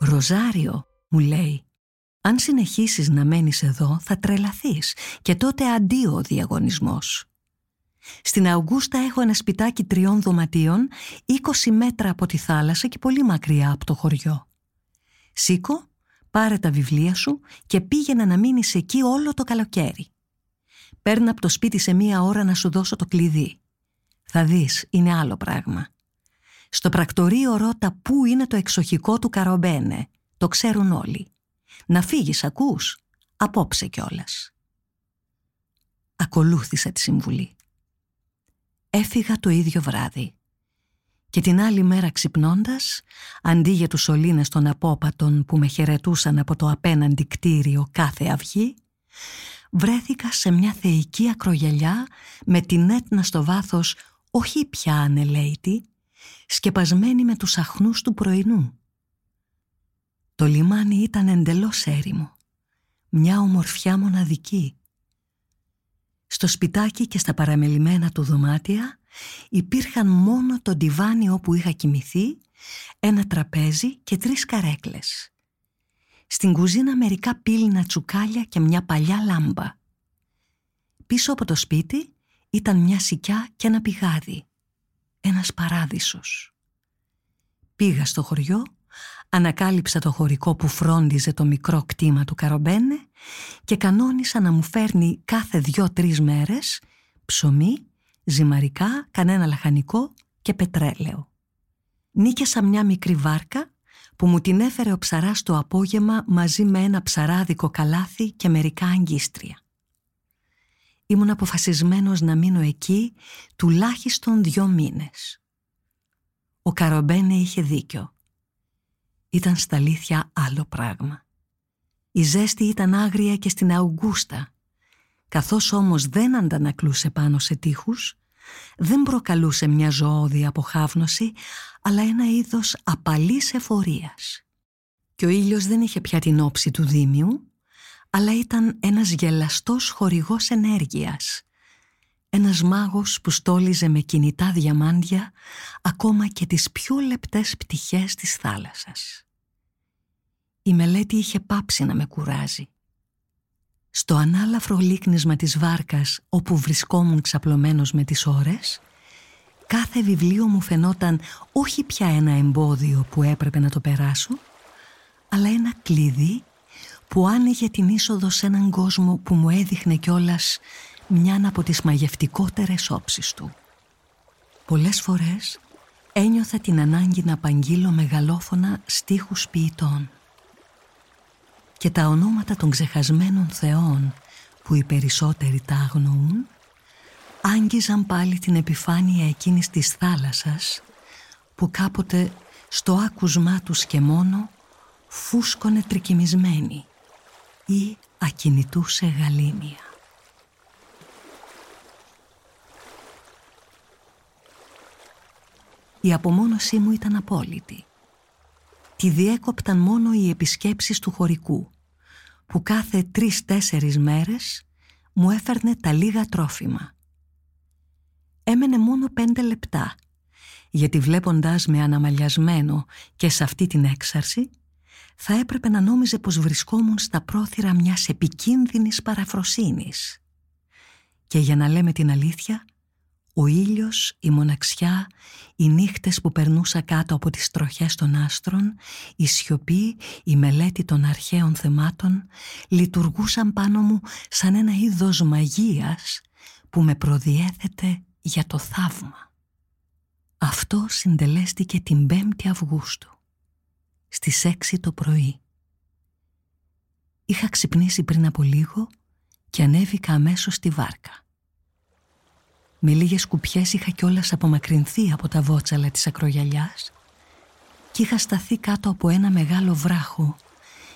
«Ροζάριο», μου λέει, «αν συνεχίσεις να μένεις εδώ θα τρελαθείς και τότε αντίο ο διαγωνισμός». Στην Αουγκούστα έχω ένα σπιτάκι τριών δωματίων, 20 μέτρα από τη θάλασσα και πολύ μακριά από το χωριό. Σήκω, πάρε τα βιβλία σου και πήγαινε να μείνεις εκεί όλο το καλοκαίρι. Παίρνα από το σπίτι σε μία ώρα να σου δώσω το κλειδί. Θα δεις, είναι άλλο πράγμα. Στο πρακτορείο ρώτα πού είναι το εξοχικό του Καρομπένε. Το ξέρουν όλοι. Να φύγεις, ακούς; Απόψε κιόλας. Ακολούθησα τη συμβουλή. Έφυγα το ίδιο βράδυ. Και την άλλη μέρα ξυπνώντας, αντί για τους σωλήνες των απόπατων που με χαιρετούσαν από το απέναντι κτίριο κάθε αυγή, βρέθηκα σε μια θεϊκή ακρογελιά με την έτνα στο βάθος όχι πια ανελαίτη, σκεπασμένη με τους αχνούς του πρωινού. Το λιμάνι ήταν εντελώς έρημο, μια ομορφιά μοναδική, στο σπιτάκι και στα παραμελημένα του δωμάτια υπήρχαν μόνο το ντιβάνι όπου είχα κοιμηθεί, ένα τραπέζι και τρεις καρέκλες. Στην κουζίνα μερικά πύληνα τσουκάλια και μια παλιά λάμπα. Πίσω από το σπίτι ήταν μια σικιά και ένα πηγάδι. Ένας παράδεισος. Πήγα στο χωριό ανακάλυψα το χωρικό που φρόντιζε το μικρό κτήμα του Καρομπένε και κανόνισα να μου φέρνει κάθε δυο-τρεις μέρες ψωμί, ζυμαρικά, κανένα λαχανικό και πετρέλαιο. Νίκιασα μια μικρή βάρκα που μου την έφερε ο ψαράς το απόγευμα μαζί με ένα ψαράδικο καλάθι και μερικά αγκίστρια. Ήμουν αποφασισμένος να μείνω εκεί τουλάχιστον δυο μήνες. Ο Καρομπένε είχε δίκιο ήταν στα αλήθεια άλλο πράγμα. Η ζέστη ήταν άγρια και στην Αουγκούστα. Καθώς όμως δεν αντανακλούσε πάνω σε τείχους, δεν προκαλούσε μια ζωώδη αποχάβνωση, αλλά ένα είδος απαλής εφορίας. Και ο ήλιος δεν είχε πια την όψη του δίμιου, αλλά ήταν ένας γελαστός χορηγός ενέργειας. Ένας μάγος που στόλιζε με κινητά διαμάντια ακόμα και τις πιο λεπτές πτυχές της θάλασσας. Η μελέτη είχε πάψει να με κουράζει. Στο ανάλαφρο λίκνισμα της βάρκας όπου βρισκόμουν ξαπλωμένος με τις ώρες, κάθε βιβλίο μου φαινόταν όχι πια ένα εμπόδιο που έπρεπε να το περάσω, αλλά ένα κλειδί που άνοιγε την είσοδο σε έναν κόσμο που μου έδειχνε κιόλας μιαν από τις μαγευτικότερες όψεις του. Πολλές φορές ένιωθα την ανάγκη να απαγγείλω μεγαλόφωνα στίχους ποιητών και τα ονόματα των ξεχασμένων θεών που οι περισσότεροι τα αγνοούν άγγιζαν πάλι την επιφάνεια εκείνης της θάλασσας που κάποτε στο άκουσμά τους και μόνο φούσκωνε τρικυμισμένη ή ακινητούσε γαλήνια. Η απομόνωσή μου ήταν απόλυτη. Τη διέκοπταν μόνο οι επισκέψεις του χωρικού, που κάθε τρεις-τέσσερις μέρες μου έφερνε τα λίγα τρόφιμα. Έμενε μόνο πέντε λεπτά γιατί βλέποντάς με αναμαλιασμένο και σε αυτή την έξαρση, θα έπρεπε να νόμιζε πως βρισκόμουν στα πρόθυρα μιας επικίνδυνης παραφροσύνης. Και για να λέμε την αλήθεια, ο ήλιος, η μοναξιά, οι νύχτες που περνούσα κάτω από τις τροχές των άστρων, η σιωπή, η μελέτη των αρχαίων θεμάτων λειτουργούσαν πάνω μου σαν ένα είδος μαγείας που με προδιέθετε για το θαύμα. Αυτό συντελέστηκε την 5η Αυγούστου, στις 6 το πρωί. Είχα ξυπνήσει πριν από λίγο και ανέβηκα αμέσως στη βάρκα. Με λίγες κουπιές είχα κιόλας απομακρυνθεί από τα βότσαλα της ακρογιαλιάς και είχα σταθεί κάτω από ένα μεγάλο βράχο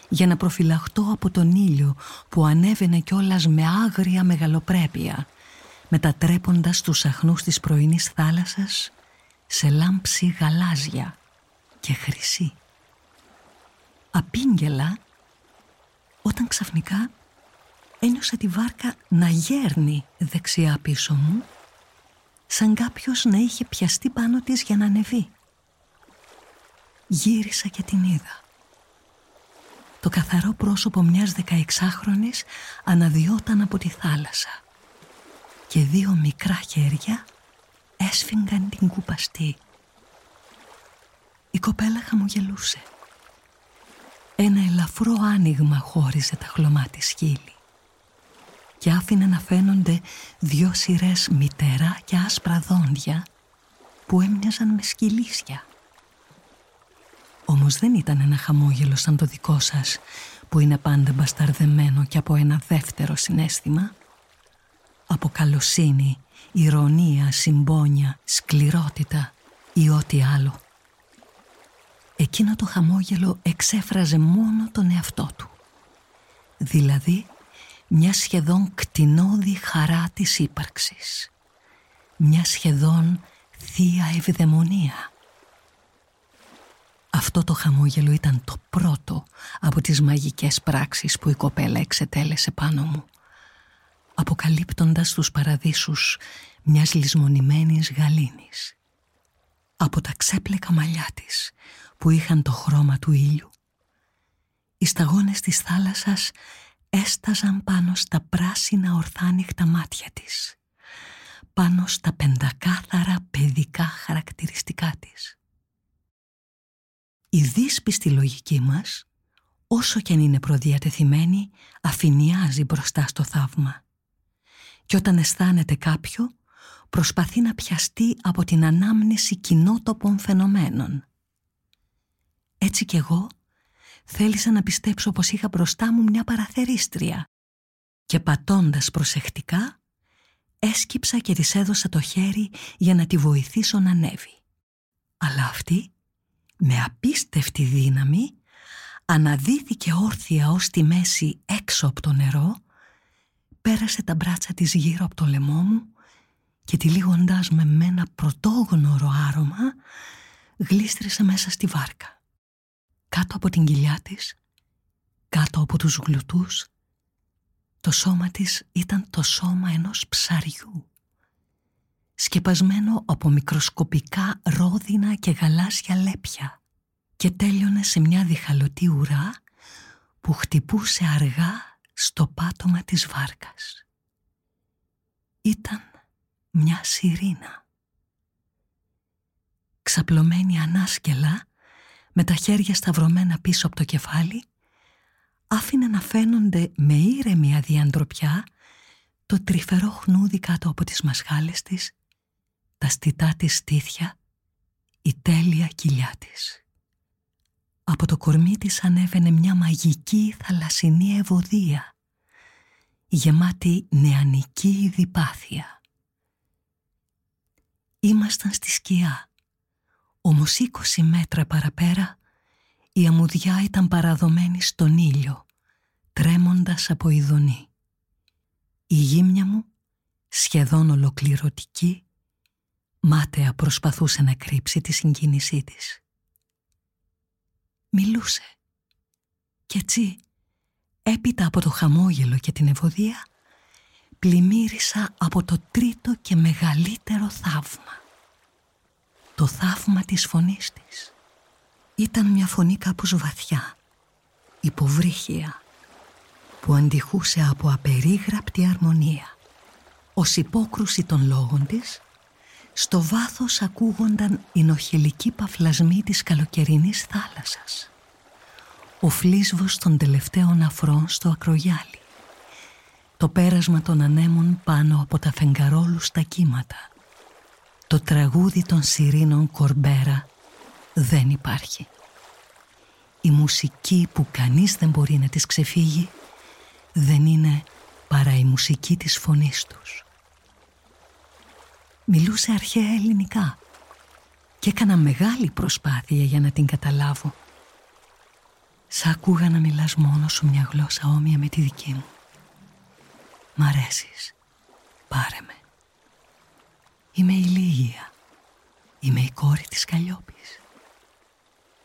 για να προφυλαχτώ από τον ήλιο που ανέβαινε κιόλας με άγρια μεγαλοπρέπεια μετατρέποντας τους αχνούς της πρωινής θάλασσας σε λάμψη γαλάζια και χρυσή. Απήγγελα όταν ξαφνικά ένιωσα τη βάρκα να γέρνει δεξιά πίσω μου σαν κάποιος να είχε πιαστεί πάνω της για να ανεβεί. Γύρισα και την είδα. Το καθαρό πρόσωπο μιας δεκαεξάχρονης αναδιόταν από τη θάλασσα και δύο μικρά χέρια έσφιγγαν την κουπαστή. Η κοπέλα χαμογελούσε. Ένα ελαφρό άνοιγμα χώριζε τα χλωμά της χείλη και άφηνε να φαίνονται δυο σειρές μητερά και άσπρα δόντια που έμοιαζαν με σκυλίσια. Όμως δεν ήταν ένα χαμόγελο σαν το δικό σας που είναι πάντα μπασταρδεμένο και από ένα δεύτερο συνέστημα. Από καλοσύνη, ηρωνία, συμπόνια, σκληρότητα ή ό,τι άλλο. Εκείνο το χαμόγελο εξέφραζε μόνο τον εαυτό του. Δηλαδή μια σχεδόν κτηνώδη χαρά της ύπαρξης. Μια σχεδόν θεία ευδαιμονία. Αυτό το χαμόγελο ήταν το πρώτο από τις μαγικές πράξεις που η κοπέλα εξετέλεσε πάνω μου, αποκαλύπτοντας τους παραδείσους μιας λησμονημένης γαλήνης. Από τα ξέπλεκα μαλλιά της που είχαν το χρώμα του ήλιου, οι σταγόνες της θάλασσας έσταζαν πάνω στα πράσινα ορθάνυχτα μάτια της, πάνω στα πεντακάθαρα παιδικά χαρακτηριστικά της. Η δύσπιστη λογική μας, όσο και αν είναι προδιατεθειμένη, αφηνιάζει μπροστά στο θαύμα. Και όταν αισθάνεται κάποιο, προσπαθεί να πιαστεί από την ανάμνηση κοινότοπων φαινομένων. Έτσι κι εγώ θέλησα να πιστέψω πως είχα μπροστά μου μια παραθερίστρια και πατώντας προσεκτικά έσκυψα και της έδωσα το χέρι για να τη βοηθήσω να ανέβει. Αλλά αυτή, με απίστευτη δύναμη, αναδύθηκε όρθια ως τη μέση έξω από το νερό, πέρασε τα μπράτσα της γύρω από το λαιμό μου και τυλίγοντάς με με ένα πρωτόγνωρο άρωμα, γλίστρησε μέσα στη βάρκα. Κάτω από την κοιλιά της, κάτω από τους γλουτούς, το σώμα της ήταν το σώμα ενός ψαριού, σκεπασμένο από μικροσκοπικά ρόδινα και γαλάζια λέπια και τέλειωνε σε μια διχαλωτή ουρά που χτυπούσε αργά στο πάτωμα της βάρκας. Ήταν μια σιρήνα. Ξαπλωμένη ανάσκελα με τα χέρια σταυρωμένα πίσω από το κεφάλι, άφηνε να φαίνονται με ήρεμη αδιαντροπιά το τρυφερό χνούδι κάτω από τις μασχάλες της, τα στιτά της στήθια, η τέλεια κοιλιά της. Από το κορμί της ανέβαινε μια μαγική θαλασσινή ευωδία, γεμάτη νεανική διπάθεια. Ήμασταν στη σκιά, όμως είκοσι μέτρα παραπέρα η αμμουδιά ήταν παραδομένη στον ήλιο, τρέμοντας από ειδονή. Η γύμνια μου, σχεδόν ολοκληρωτική, μάταια προσπαθούσε να κρύψει τη συγκίνησή της. Μιλούσε. Κι έτσι, έπειτα από το χαμόγελο και την ευωδία, πλημμύρισα από το τρίτο και μεγαλύτερο θαύμα το θαύμα της φωνής της. Ήταν μια φωνή κάπως βαθιά, υποβρύχια, που αντιχούσε από απερίγραπτη αρμονία. Ως υπόκρουση των λόγων της, στο βάθος ακούγονταν οι νοχελικοί παφλασμοί της καλοκαιρινής θάλασσας. Ο φλίσβος των τελευταίων αφρών στο ακρογιάλι. Το πέρασμα των ανέμων πάνω από τα φεγγαρόλους τα κύματα. Το τραγούδι των σιρήνων κορμπέρα δεν υπάρχει. Η μουσική που κανείς δεν μπορεί να της ξεφύγει δεν είναι παρά η μουσική της φωνής τους. Μιλούσε αρχαία ελληνικά και έκανα μεγάλη προσπάθεια για να την καταλάβω. Σ' άκουγα να μιλάς μόνο σου μια γλώσσα όμοια με τη δική μου. Μ' αρέσεις. Πάρε με. Είμαι η Λίγια. Είμαι η κόρη της Καλλιόπης.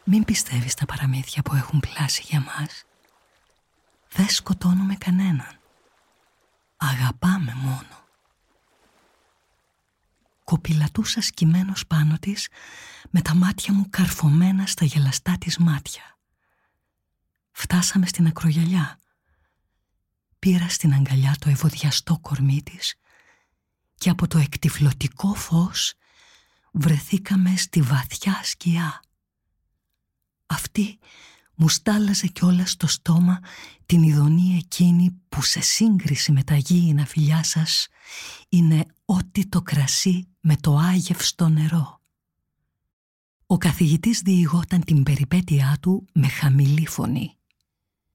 Μην πιστεύεις τα παραμύθια που έχουν πλάσει για μας. Δεν σκοτώνουμε κανέναν. Αγαπάμε μόνο. Κοπηλατούσας σκυμμένος πάνω της με τα μάτια μου καρφωμένα στα γελαστά της μάτια. Φτάσαμε στην ακρογιαλιά. Πήρα στην αγκαλιά το ευωδιαστό κορμί της και από το εκτιφλωτικό φως βρεθήκαμε στη βαθιά σκιά. Αυτή μου στάλαζε κιόλας στο στόμα την ειδονή εκείνη που σε σύγκριση με τα γήινα φιλιά σας είναι ό,τι το κρασί με το άγευστο νερό. Ο καθηγητής διηγόταν την περιπέτειά του με χαμηλή φωνή.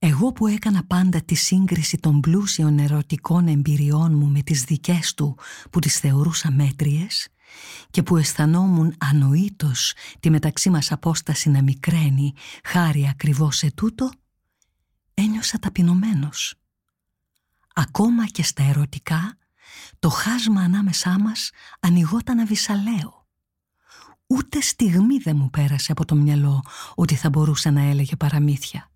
Εγώ που έκανα πάντα τη σύγκριση των πλούσιων ερωτικών εμπειριών μου με τις δικές του που τις θεωρούσα μέτριες και που αισθανόμουν ανοήτως τη μεταξύ μας απόσταση να μικραίνει χάρη ακριβώς σε τούτο, ένιωσα ταπεινωμένος. Ακόμα και στα ερωτικά, το χάσμα ανάμεσά μας ανοιγόταν αβυσαλαίο. Ούτε στιγμή δεν μου πέρασε από το μυαλό ότι θα μπορούσε να έλεγε παραμύθια.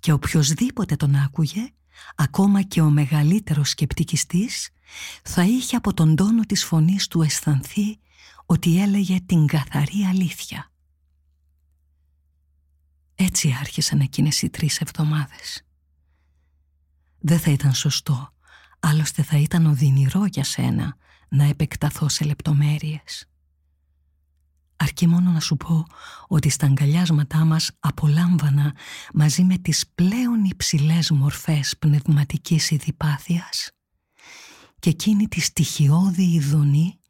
Και οποιοδήποτε τον άκουγε, ακόμα και ο μεγαλύτερος σκεπτικιστής, θα είχε από τον τόνο της φωνής του αισθανθεί ότι έλεγε την καθαρή αλήθεια. Έτσι άρχισαν εκείνες οι τρεις εβδομάδες. Δεν θα ήταν σωστό, άλλωστε θα ήταν οδυνηρό για σένα να επεκταθώ σε λεπτομέρειες. Αρκεί μόνο να σου πω ότι στα αγκαλιάσματά μας απολάμβανα μαζί με τις πλέον υψηλές μορφές πνευματικής ειδipάθειας και εκείνη τη στοιχειώδη ειδονή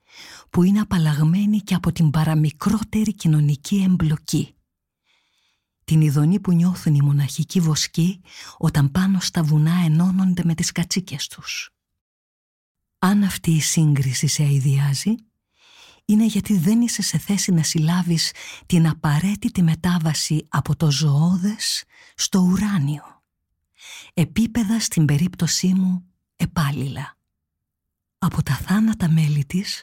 που είναι απαλλαγμένη και από την παραμικρότερη κοινωνική εμπλοκή. Την ειδονή που νιώθουν οι μοναχικοί βοσκοί όταν πάνω στα βουνά ενώνονται με τις κατσίκες τους. Αν αυτή η σύγκριση σε αειδιάζει, είναι γιατί δεν είσαι σε θέση να συλλάβεις την απαραίτητη μετάβαση από το ζωώδες στο ουράνιο. Επίπεδα στην περίπτωσή μου επάλληλα. Από τα θάνατα μέλη της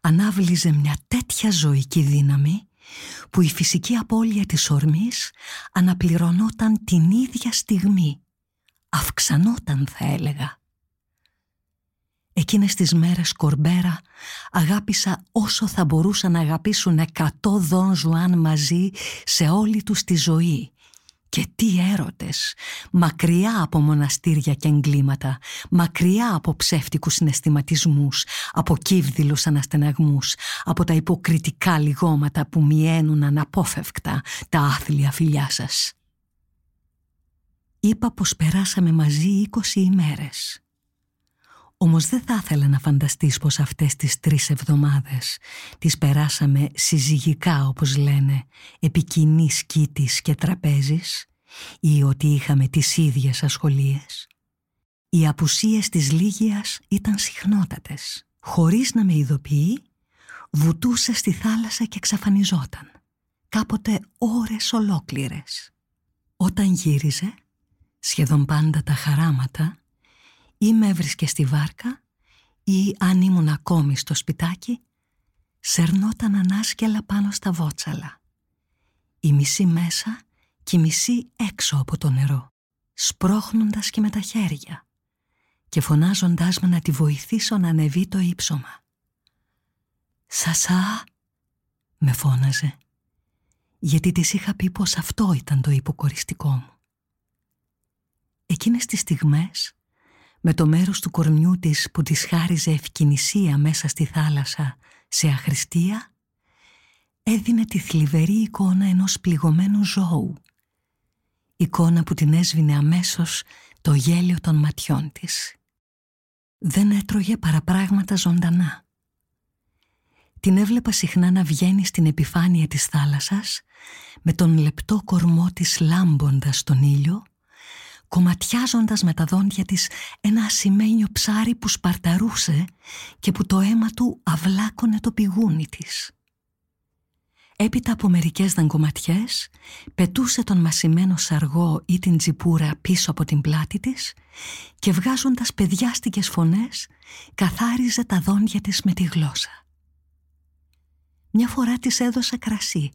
ανάβλυζε μια τέτοια ζωική δύναμη που η φυσική απώλεια της ορμής αναπληρωνόταν την ίδια στιγμή. Αυξανόταν θα έλεγα. Εκείνες τις μέρες Κορμπέρα αγάπησα όσο θα μπορούσαν να αγαπήσουν εκατό δον Ζουάν μαζί σε όλη τους τη ζωή. Και τι έρωτες, μακριά από μοναστήρια και εγκλήματα, μακριά από ψεύτικους συναισθηματισμούς, από κύβδηλους αναστεναγμούς, από τα υποκριτικά λιγώματα που μιένουν αναπόφευκτα τα άθλια φιλιά σας. Είπα πως περάσαμε μαζί είκοσι ημέρες όμως δεν θα ήθελα να φανταστείς πως αυτές τις τρεις εβδομάδες τις περάσαμε συζυγικά όπως λένε, επί κοινής σκήτης και τραπέζης ή ότι είχαμε τις ίδιες ασχολίες. Οι απουσίες της Λίγιας ήταν συχνότατες. Χωρίς να με ειδοποιεί, βουτούσε στη θάλασσα και εξαφανιζόταν. Κάποτε ώρες ολόκληρες. Όταν γύριζε, σχεδόν πάντα τα χαράματα, ή με έβρισκε στη βάρκα ή αν ήμουν ακόμη στο σπιτάκι, σερνόταν ανάσκελα πάνω στα βότσαλα. Η μισή μέσα και η μισή έξω από το νερό, σπρώχνοντας και με τα χέρια και φωνάζοντάς με να τη βοηθήσω να ανεβεί το ύψωμα. «Σασά, με φώναζε, γιατί της είχα πει πως αυτό ήταν το υποκοριστικό μου. Εκείνες τις στιγμές, με το μέρος του κορμιού της που της χάριζε ευκαινησία μέσα στη θάλασσα σε αχρηστία, έδινε τη θλιβερή εικόνα ενός πληγωμένου ζώου. Εικόνα που την έσβηνε αμέσως το γέλιο των ματιών της. Δεν έτρωγε παραπράγματα ζωντανά. Την έβλεπα συχνά να βγαίνει στην επιφάνεια της θάλασσας με τον λεπτό κορμό της λάμποντας στον ήλιο κομματιάζοντας με τα δόντια της ένα ασημένιο ψάρι που σπαρταρούσε και που το αίμα του αυλάκωνε το πηγούνι της. Έπειτα από μερικές δαγκωματιές, πετούσε τον μασημένο σαργό ή την τσιπούρα πίσω από την πλάτη της και βγάζοντας παιδιάστικες φωνές, καθάριζε τα δόντια της με τη γλώσσα. Μια φορά της έδωσα κρασί.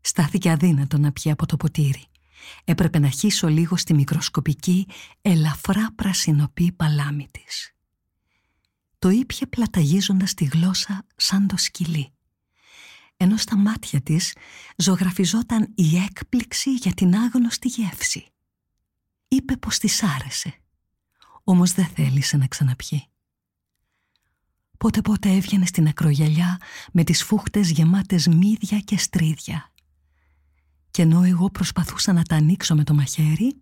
Στάθηκε αδύνατο να πιει από το ποτήρι. Έπρεπε να χύσω λίγο στη μικροσκοπική, ελαφρά πρασινοπή παλάμη της. Το ήπια πλαταγίζοντας τη γλώσσα σαν το σκυλί. Ενώ στα μάτια της ζωγραφιζόταν η έκπληξη για την άγνωστη γεύση. Είπε πως της άρεσε, όμως δεν θέλησε να ξαναπιεί. Πότε πότε έβγαινε στην ακρογιαλιά με τις φούχτες γεμάτες μύδια και στρίδια και ενώ εγώ προσπαθούσα να τα ανοίξω με το μαχαίρι,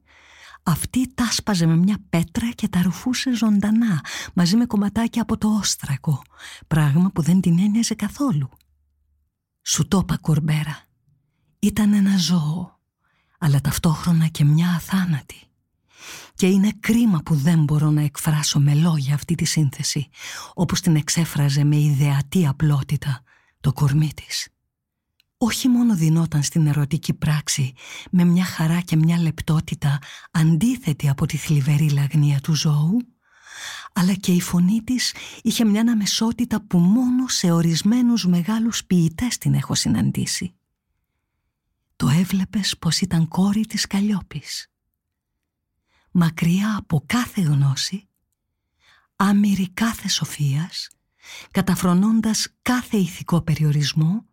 αυτή τα σπάζε με μια πέτρα και τα ρουφούσε ζωντανά, μαζί με κομματάκια από το όστρακο, πράγμα που δεν την ένοιαζε καθόλου. Σου το είπα, Κορμπέρα. Ήταν ένα ζώο, αλλά ταυτόχρονα και μια αθάνατη. Και είναι κρίμα που δεν μπορώ να εκφράσω με λόγια αυτή τη σύνθεση, όπως την εξέφραζε με ιδεατή απλότητα το κορμί της όχι μόνο δινόταν στην ερωτική πράξη με μια χαρά και μια λεπτότητα αντίθετη από τη θλιβερή λαγνία του ζώου, αλλά και η φωνή της είχε μια αμεσότητα που μόνο σε ορισμένους μεγάλους ποιητές την έχω συναντήσει. Το έβλεπες πως ήταν κόρη της Καλλιόπης. Μακριά από κάθε γνώση, άμυρη κάθε σοφίας, καταφρονώντας κάθε ηθικό περιορισμό,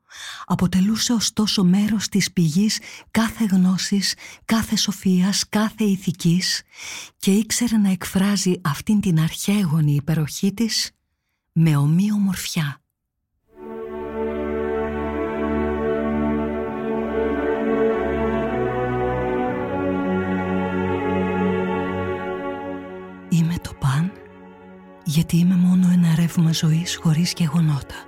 αποτελούσε ωστόσο μέρος της πηγής κάθε γνώσης, κάθε σοφίας, κάθε ηθικής και ήξερε να εκφράζει αυτήν την αρχαίγονη υπεροχή της με ομοιομορφιά. Είμαι το παν γιατί είμαι μόνο ένα ρεύμα ζωής χωρίς γεγονότα,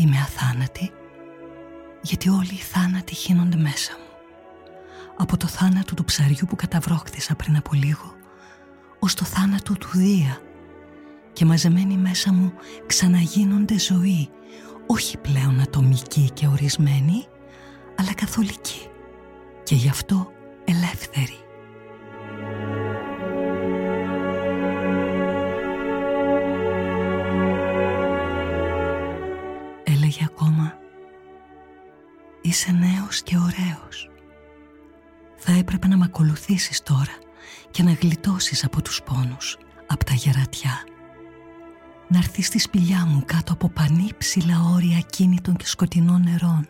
Είμαι αθάνατη γιατί όλοι οι θάνατοι χύνονται μέσα μου. Από το θάνατο του ψαριού που καταβρόχθησα πριν από λίγο ως το θάνατο του Δία και μαζεμένοι μέσα μου ξαναγίνονται ζωή όχι πλέον ατομική και ορισμένη αλλά καθολική και γι' αυτό ελεύθερη. Είσαι νέος και ωραίος. Θα έπρεπε να μ' ακολουθήσεις τώρα και να γλιτώσεις από τους πόνους, από τα γερατιά. Να έρθεις στη σπηλιά μου κάτω από πανύψηλα όρια κίνητων και σκοτεινών νερών,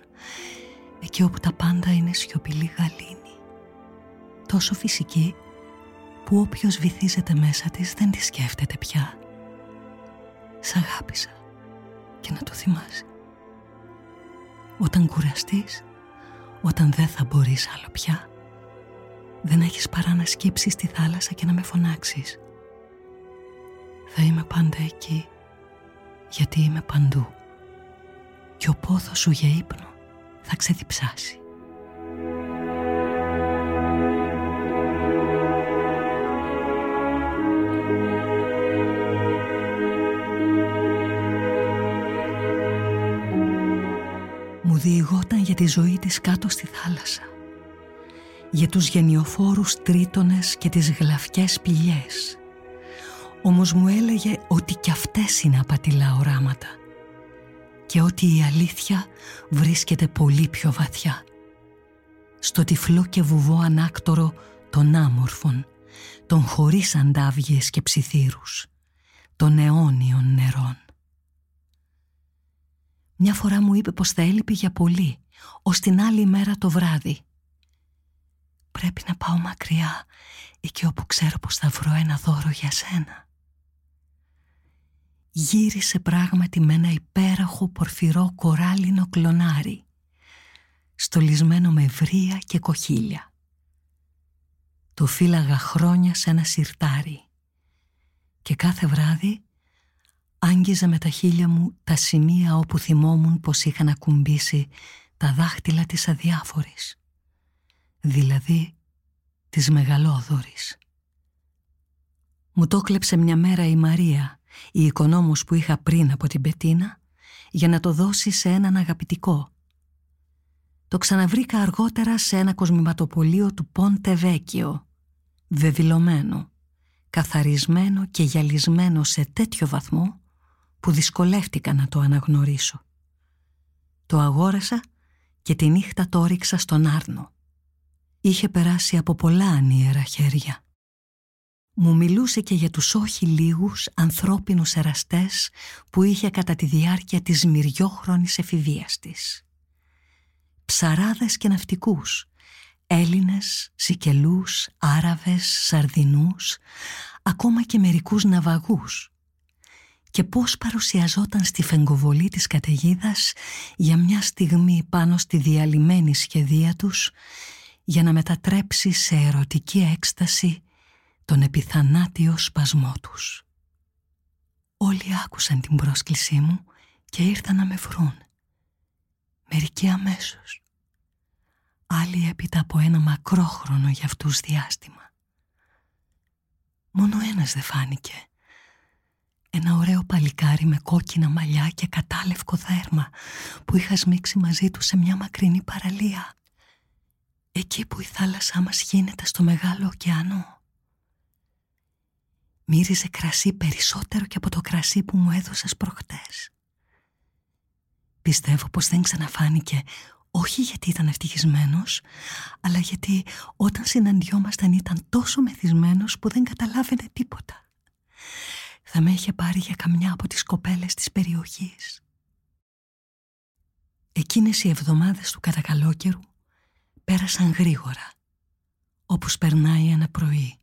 εκεί όπου τα πάντα είναι σιωπηλή γαλήνη. Τόσο φυσική που όποιος βυθίζεται μέσα της δεν τη σκέφτεται πια. Σ' αγάπησα και να το θυμάσαι. Όταν κουραστείς, όταν δεν θα μπορείς άλλο πια, δεν έχεις παρά να σκύψεις στη θάλασσα και να με φωνάξεις. Θα είμαι πάντα εκεί, γιατί είμαι παντού και ο πόθος σου για ύπνο θα ξεδιψάσει. Τη ζωή της κάτω στη θάλασσα. Για τους γενιοφόρους τρίτονες και τις γλαφκές πηγές όμως μου έλεγε ότι κι αυτές είναι απατηλά οράματα. Και ότι η αλήθεια βρίσκεται πολύ πιο βαθιά. Στο τυφλό και βουβό ανάκτορο των άμορφων των χωρίς αντάβιες και ψιθύρους των αιώνιων νερών. Μια φορά μου είπε πως θα έλειπε για πολύ, ως την άλλη μέρα το βράδυ. Πρέπει να πάω μακριά, εκεί όπου ξέρω πως θα βρω ένα δώρο για σένα. Γύρισε πράγματι με ένα υπέροχο πορφυρό κοράλινο κλονάρι, στολισμένο με βρία και κοχύλια. Το φύλαγα χρόνια σε ένα σιρτάρι και κάθε βράδυ άγγιζα με τα χείλια μου τα σημεία όπου θυμόμουν πως είχαν ακουμπήσει τα δάχτυλα της αδιάφορης, δηλαδή της μεγαλόδορης. Μου το κλέψε μια μέρα η Μαρία, η οικονόμος που είχα πριν από την Πετίνα, για να το δώσει σε έναν αγαπητικό. Το ξαναβρήκα αργότερα σε ένα κοσμηματοπολείο του Πόντε Βέκιο, βεβηλωμένο, καθαρισμένο και γυαλισμένο σε τέτοιο βαθμό που δυσκολεύτηκα να το αναγνωρίσω. Το αγόρασα και τη νύχτα το ρίξα στον Άρνο. Είχε περάσει από πολλά ανίερα χέρια. Μου μιλούσε και για τους όχι λίγους ανθρώπινους εραστές που είχε κατά τη διάρκεια της μυριόχρονης εφηβείας της. Ψαράδες και ναυτικούς, Έλληνες, Σικελούς, Άραβες, Σαρδινούς, ακόμα και μερικούς ναυαγούς και πώς παρουσιαζόταν στη φεγκοβολή της καταιγίδας για μια στιγμή πάνω στη διαλυμένη σχεδία τους για να μετατρέψει σε ερωτική έκσταση τον επιθανάτιο σπασμό τους. Όλοι άκουσαν την πρόσκλησή μου και ήρθαν να με βρουν. Μερικοί αμέσως. Άλλοι έπειτα από ένα μακρό χρόνο για αυτούς διάστημα. Μόνο ένας δεν φάνηκε. Ένα ωραίο παλικάρι με κόκκινα μαλλιά και κατάλευκο δέρμα που είχα σμίξει μαζί του σε μια μακρινή παραλία. Εκεί που η θάλασσά μας γίνεται στο μεγάλο ωκεανό. Μύριζε κρασί περισσότερο και από το κρασί που μου έδωσες προχτές. Πιστεύω πως δεν ξαναφάνηκε όχι γιατί ήταν ευτυχισμένος, αλλά γιατί όταν συναντιόμασταν ήταν τόσο μεθυσμένος που δεν καταλάβαινε τίποτα. Θα με είχε πάρει για καμιά από τις κοπέλες της περιοχής. Εκείνες οι εβδομάδες του κατακαλόκαιρου πέρασαν γρήγορα, όπως περνάει ένα πρωί.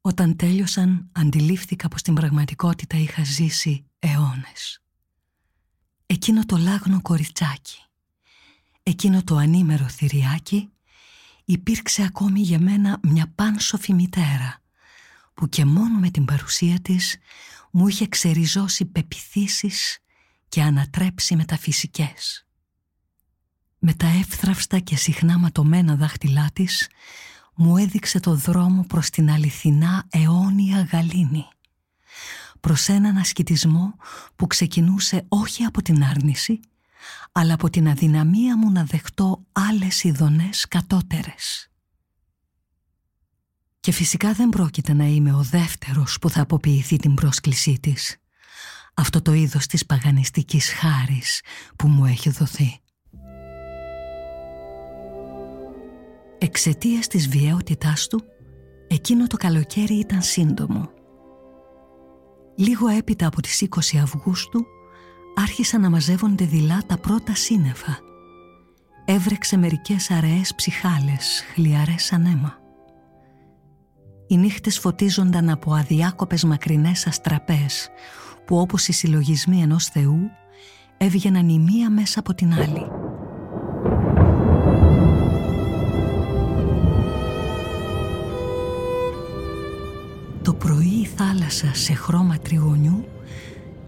Όταν τέλειωσαν αντιλήφθηκα πως στην πραγματικότητα είχα ζήσει αιώνες. Εκείνο το λάγνο κοριτσάκι, εκείνο το ανήμερο θηριάκι υπήρξε ακόμη για μένα μια πάνσοφη μητέρα που και μόνο με την παρουσία της μου είχε ξεριζώσει πεπιθήσεις και ανατρέψει μεταφυσικές. Με τα εύθραυστα και συχνά ματωμένα δάχτυλά της μου έδειξε το δρόμο προς την αληθινά αιώνια γαλήνη. Προς έναν ασκητισμό που ξεκινούσε όχι από την άρνηση, αλλά από την αδυναμία μου να δεχτώ άλλες ειδονές κατώτερες. Και φυσικά δεν πρόκειται να είμαι ο δεύτερος που θα αποποιηθεί την πρόσκλησή της. Αυτό το είδος της παγανιστικής χάρης που μου έχει δοθεί. Εξαιτίας της βιαιότητάς του, εκείνο το καλοκαίρι ήταν σύντομο. Λίγο έπειτα από τις 20 Αυγούστου άρχισαν να μαζεύονται δειλά τα πρώτα σύννεφα. Έβρεξε μερικές αραιές ψυχάλες, χλιαρές σαν αίμα. Οι νύχτες φωτίζονταν από αδιάκοπες μακρινές αστραπές που όπως οι συλλογισμοί ενός Θεού έβγαιναν η μία μέσα από την άλλη. Το πρωί η θάλασσα σε χρώμα τριγωνιού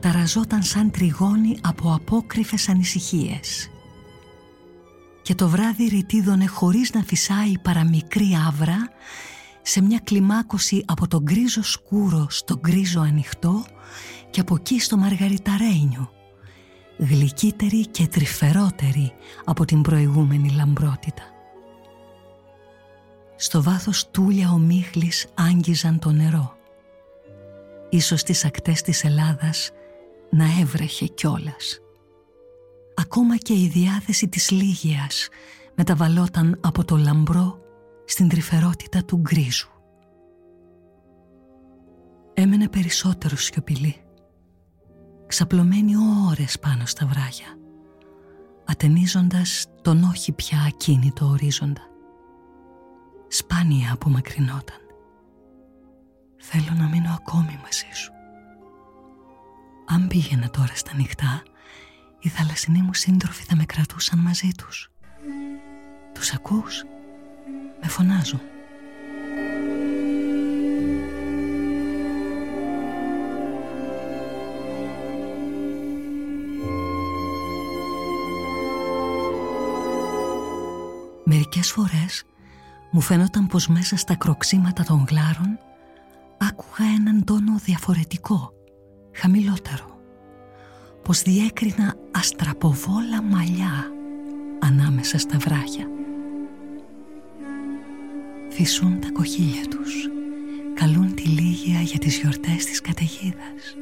ταραζόταν σαν τριγώνι από απόκριφες ανησυχίες. Και το βράδυ ρητίδωνε χωρίς να φυσάει παραμικρή άβρα σε μια κλιμάκωση από τον γκρίζο σκούρο στο γκρίζο ανοιχτό και από εκεί στο μαργαριταρένιο, γλυκύτερη και τρυφερότερη από την προηγούμενη λαμπρότητα. Στο βάθος τούλια ομίχλης άγγιζαν το νερό. Ίσως στις ακτές της Ελλάδας να έβρεχε κιόλας. Ακόμα και η διάθεση της Λίγιας μεταβαλόταν από το λαμπρό στην τρυφερότητα του γκρίζου. Έμενε περισσότερο σιωπηλή. ξαπλωμένοι ώρες πάνω στα βράχια, ατενίζοντας τον όχι πια ακίνητο ορίζοντα. Σπάνια απομακρυνόταν. Θέλω να μείνω ακόμη μαζί σου. Αν πήγαινα τώρα στα νυχτά, οι θαλασσινοί μου σύντροφοι θα με κρατούσαν μαζί τους. Τους ακούς; Με φωνάζουν. Μερικές φορές μου φαινόταν πως μέσα στα κροξίματα των γλάρων άκουγα έναν τόνο διαφορετικό, χαμηλότερο. Πως διέκρινα αστραποβόλα μαλλιά ανάμεσα στα βράχια. Φυσούν τα κοχύλια τους, καλούν τη λίγια για τις γιορτές της καταιγίδας.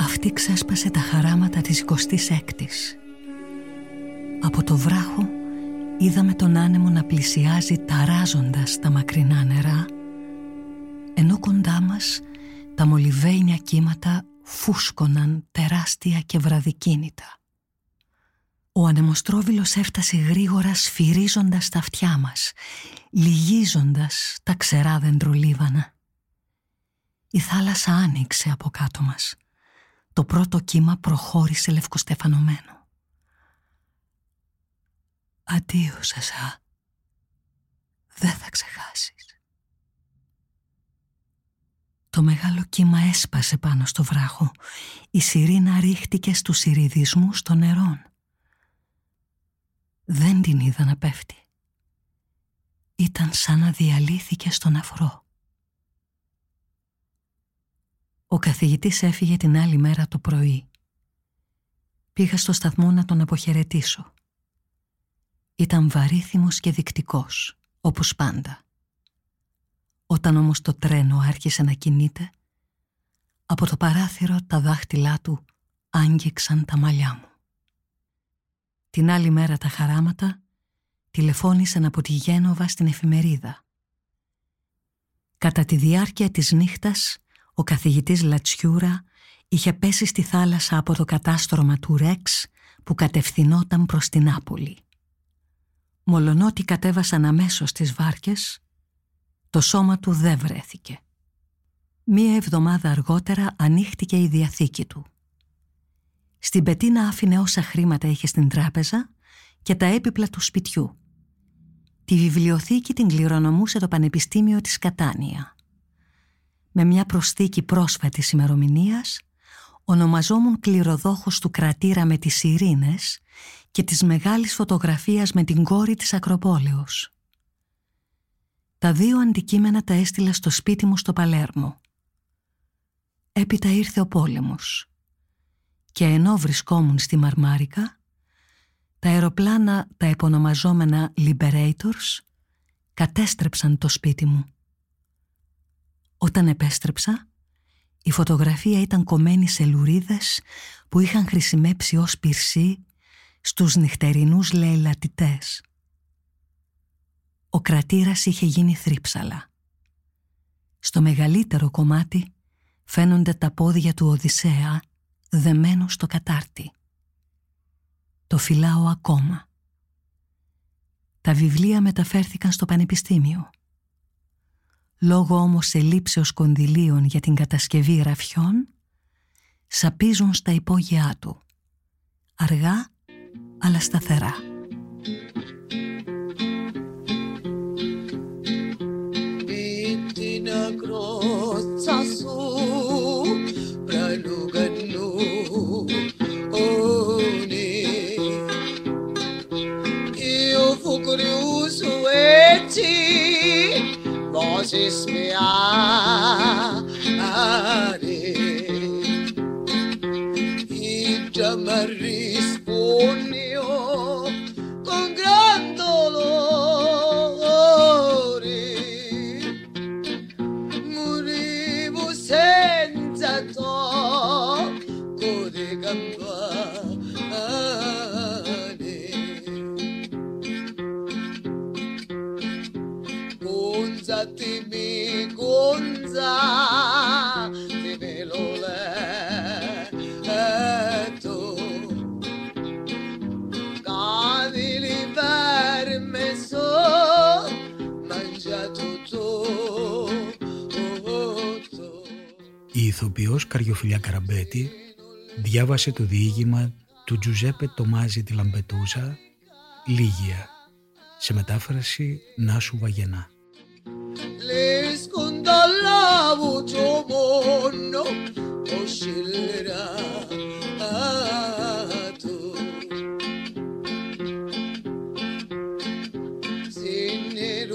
Αυτή ξέσπασε τα χαράματα της 26ης από το βράχο είδαμε τον άνεμο να πλησιάζει ταράζοντας τα μακρινά νερά ενώ κοντά μας τα μολυβένια κύματα φούσκωναν τεράστια και βραδικίνητα. Ο ανεμοστρόβιλος έφτασε γρήγορα σφυρίζοντας τα αυτιά μας, λυγίζοντας τα ξερά δεντρολίβανα. Η θάλασσα άνοιξε από κάτω μας. Το πρώτο κύμα προχώρησε λευκοστεφανωμένο. Αντίο Σασά. Δεν θα ξεχάσεις. Το μεγάλο κύμα έσπασε πάνω στο βράχο. Η σιρήνα ρίχτηκε στους σιριδισμούς των νερών. Δεν την είδα να πέφτει. Ήταν σαν να διαλύθηκε στον αφρό. Ο καθηγητής έφυγε την άλλη μέρα το πρωί. Πήγα στο σταθμό να τον αποχαιρετήσω. Ήταν βαρύθιμος και δικτικός, όπως πάντα. Όταν όμως το τρένο άρχισε να κινείται, από το παράθυρο τα δάχτυλά του άγγιξαν τα μαλλιά μου. Την άλλη μέρα τα χαράματα τηλεφώνησαν από τη Γένοβα στην εφημερίδα. Κατά τη διάρκεια της νύχτας, ο καθηγητής Λατσιούρα είχε πέσει στη θάλασσα από το κατάστρωμα του Ρέξ που κατευθυνόταν προς την Άπολη. Μολονότι κατέβασαν αμέσως τις βάρκες, το σώμα του δεν βρέθηκε. Μία εβδομάδα αργότερα ανοίχτηκε η διαθήκη του. Στην πετίνα άφηνε όσα χρήματα είχε στην τράπεζα και τα έπιπλα του σπιτιού. Τη βιβλιοθήκη την κληρονομούσε το Πανεπιστήμιο της Κατάνια. Με μια προσθήκη πρόσφατης ημερομηνίας, ονομαζόμουν κληροδόχος του κρατήρα με τις ειρήνες και της μεγάλης φωτογραφίας με την κόρη της Ακροπόλεως. Τα δύο αντικείμενα τα έστειλα στο σπίτι μου στο Παλέρμο. Έπειτα ήρθε ο πόλεμος και ενώ βρισκόμουν στη Μαρμάρικα, τα αεροπλάνα τα επωνομαζόμενα Liberators κατέστρεψαν το σπίτι μου. Όταν επέστρεψα, η φωτογραφία ήταν κομμένη σε λουρίδες που είχαν χρησιμεύσει ως πυρσί στους νυχτερινούς λαιλατητές. Ο κρατήρας είχε γίνει θρύψαλα. Στο μεγαλύτερο κομμάτι φαίνονται τα πόδια του Οδυσσέα δεμένου στο κατάρτι. Το φυλάω ακόμα. Τα βιβλία μεταφέρθηκαν στο πανεπιστήμιο. Λόγω όμως ελήψεως κονδυλίων για την κατασκευή ραφιών, σαπίζουν στα υπόγειά του. Αργά αλλά σταθερά. Francisco. Ηθοποιός Καριοφιλιά Καραμπέτη διάβασε το διήγημα του Τζουζέπε Τομάζη τη Λαμπετούζα «Λίγια» σε μετάφραση Νάσου Βαγενά. Είναι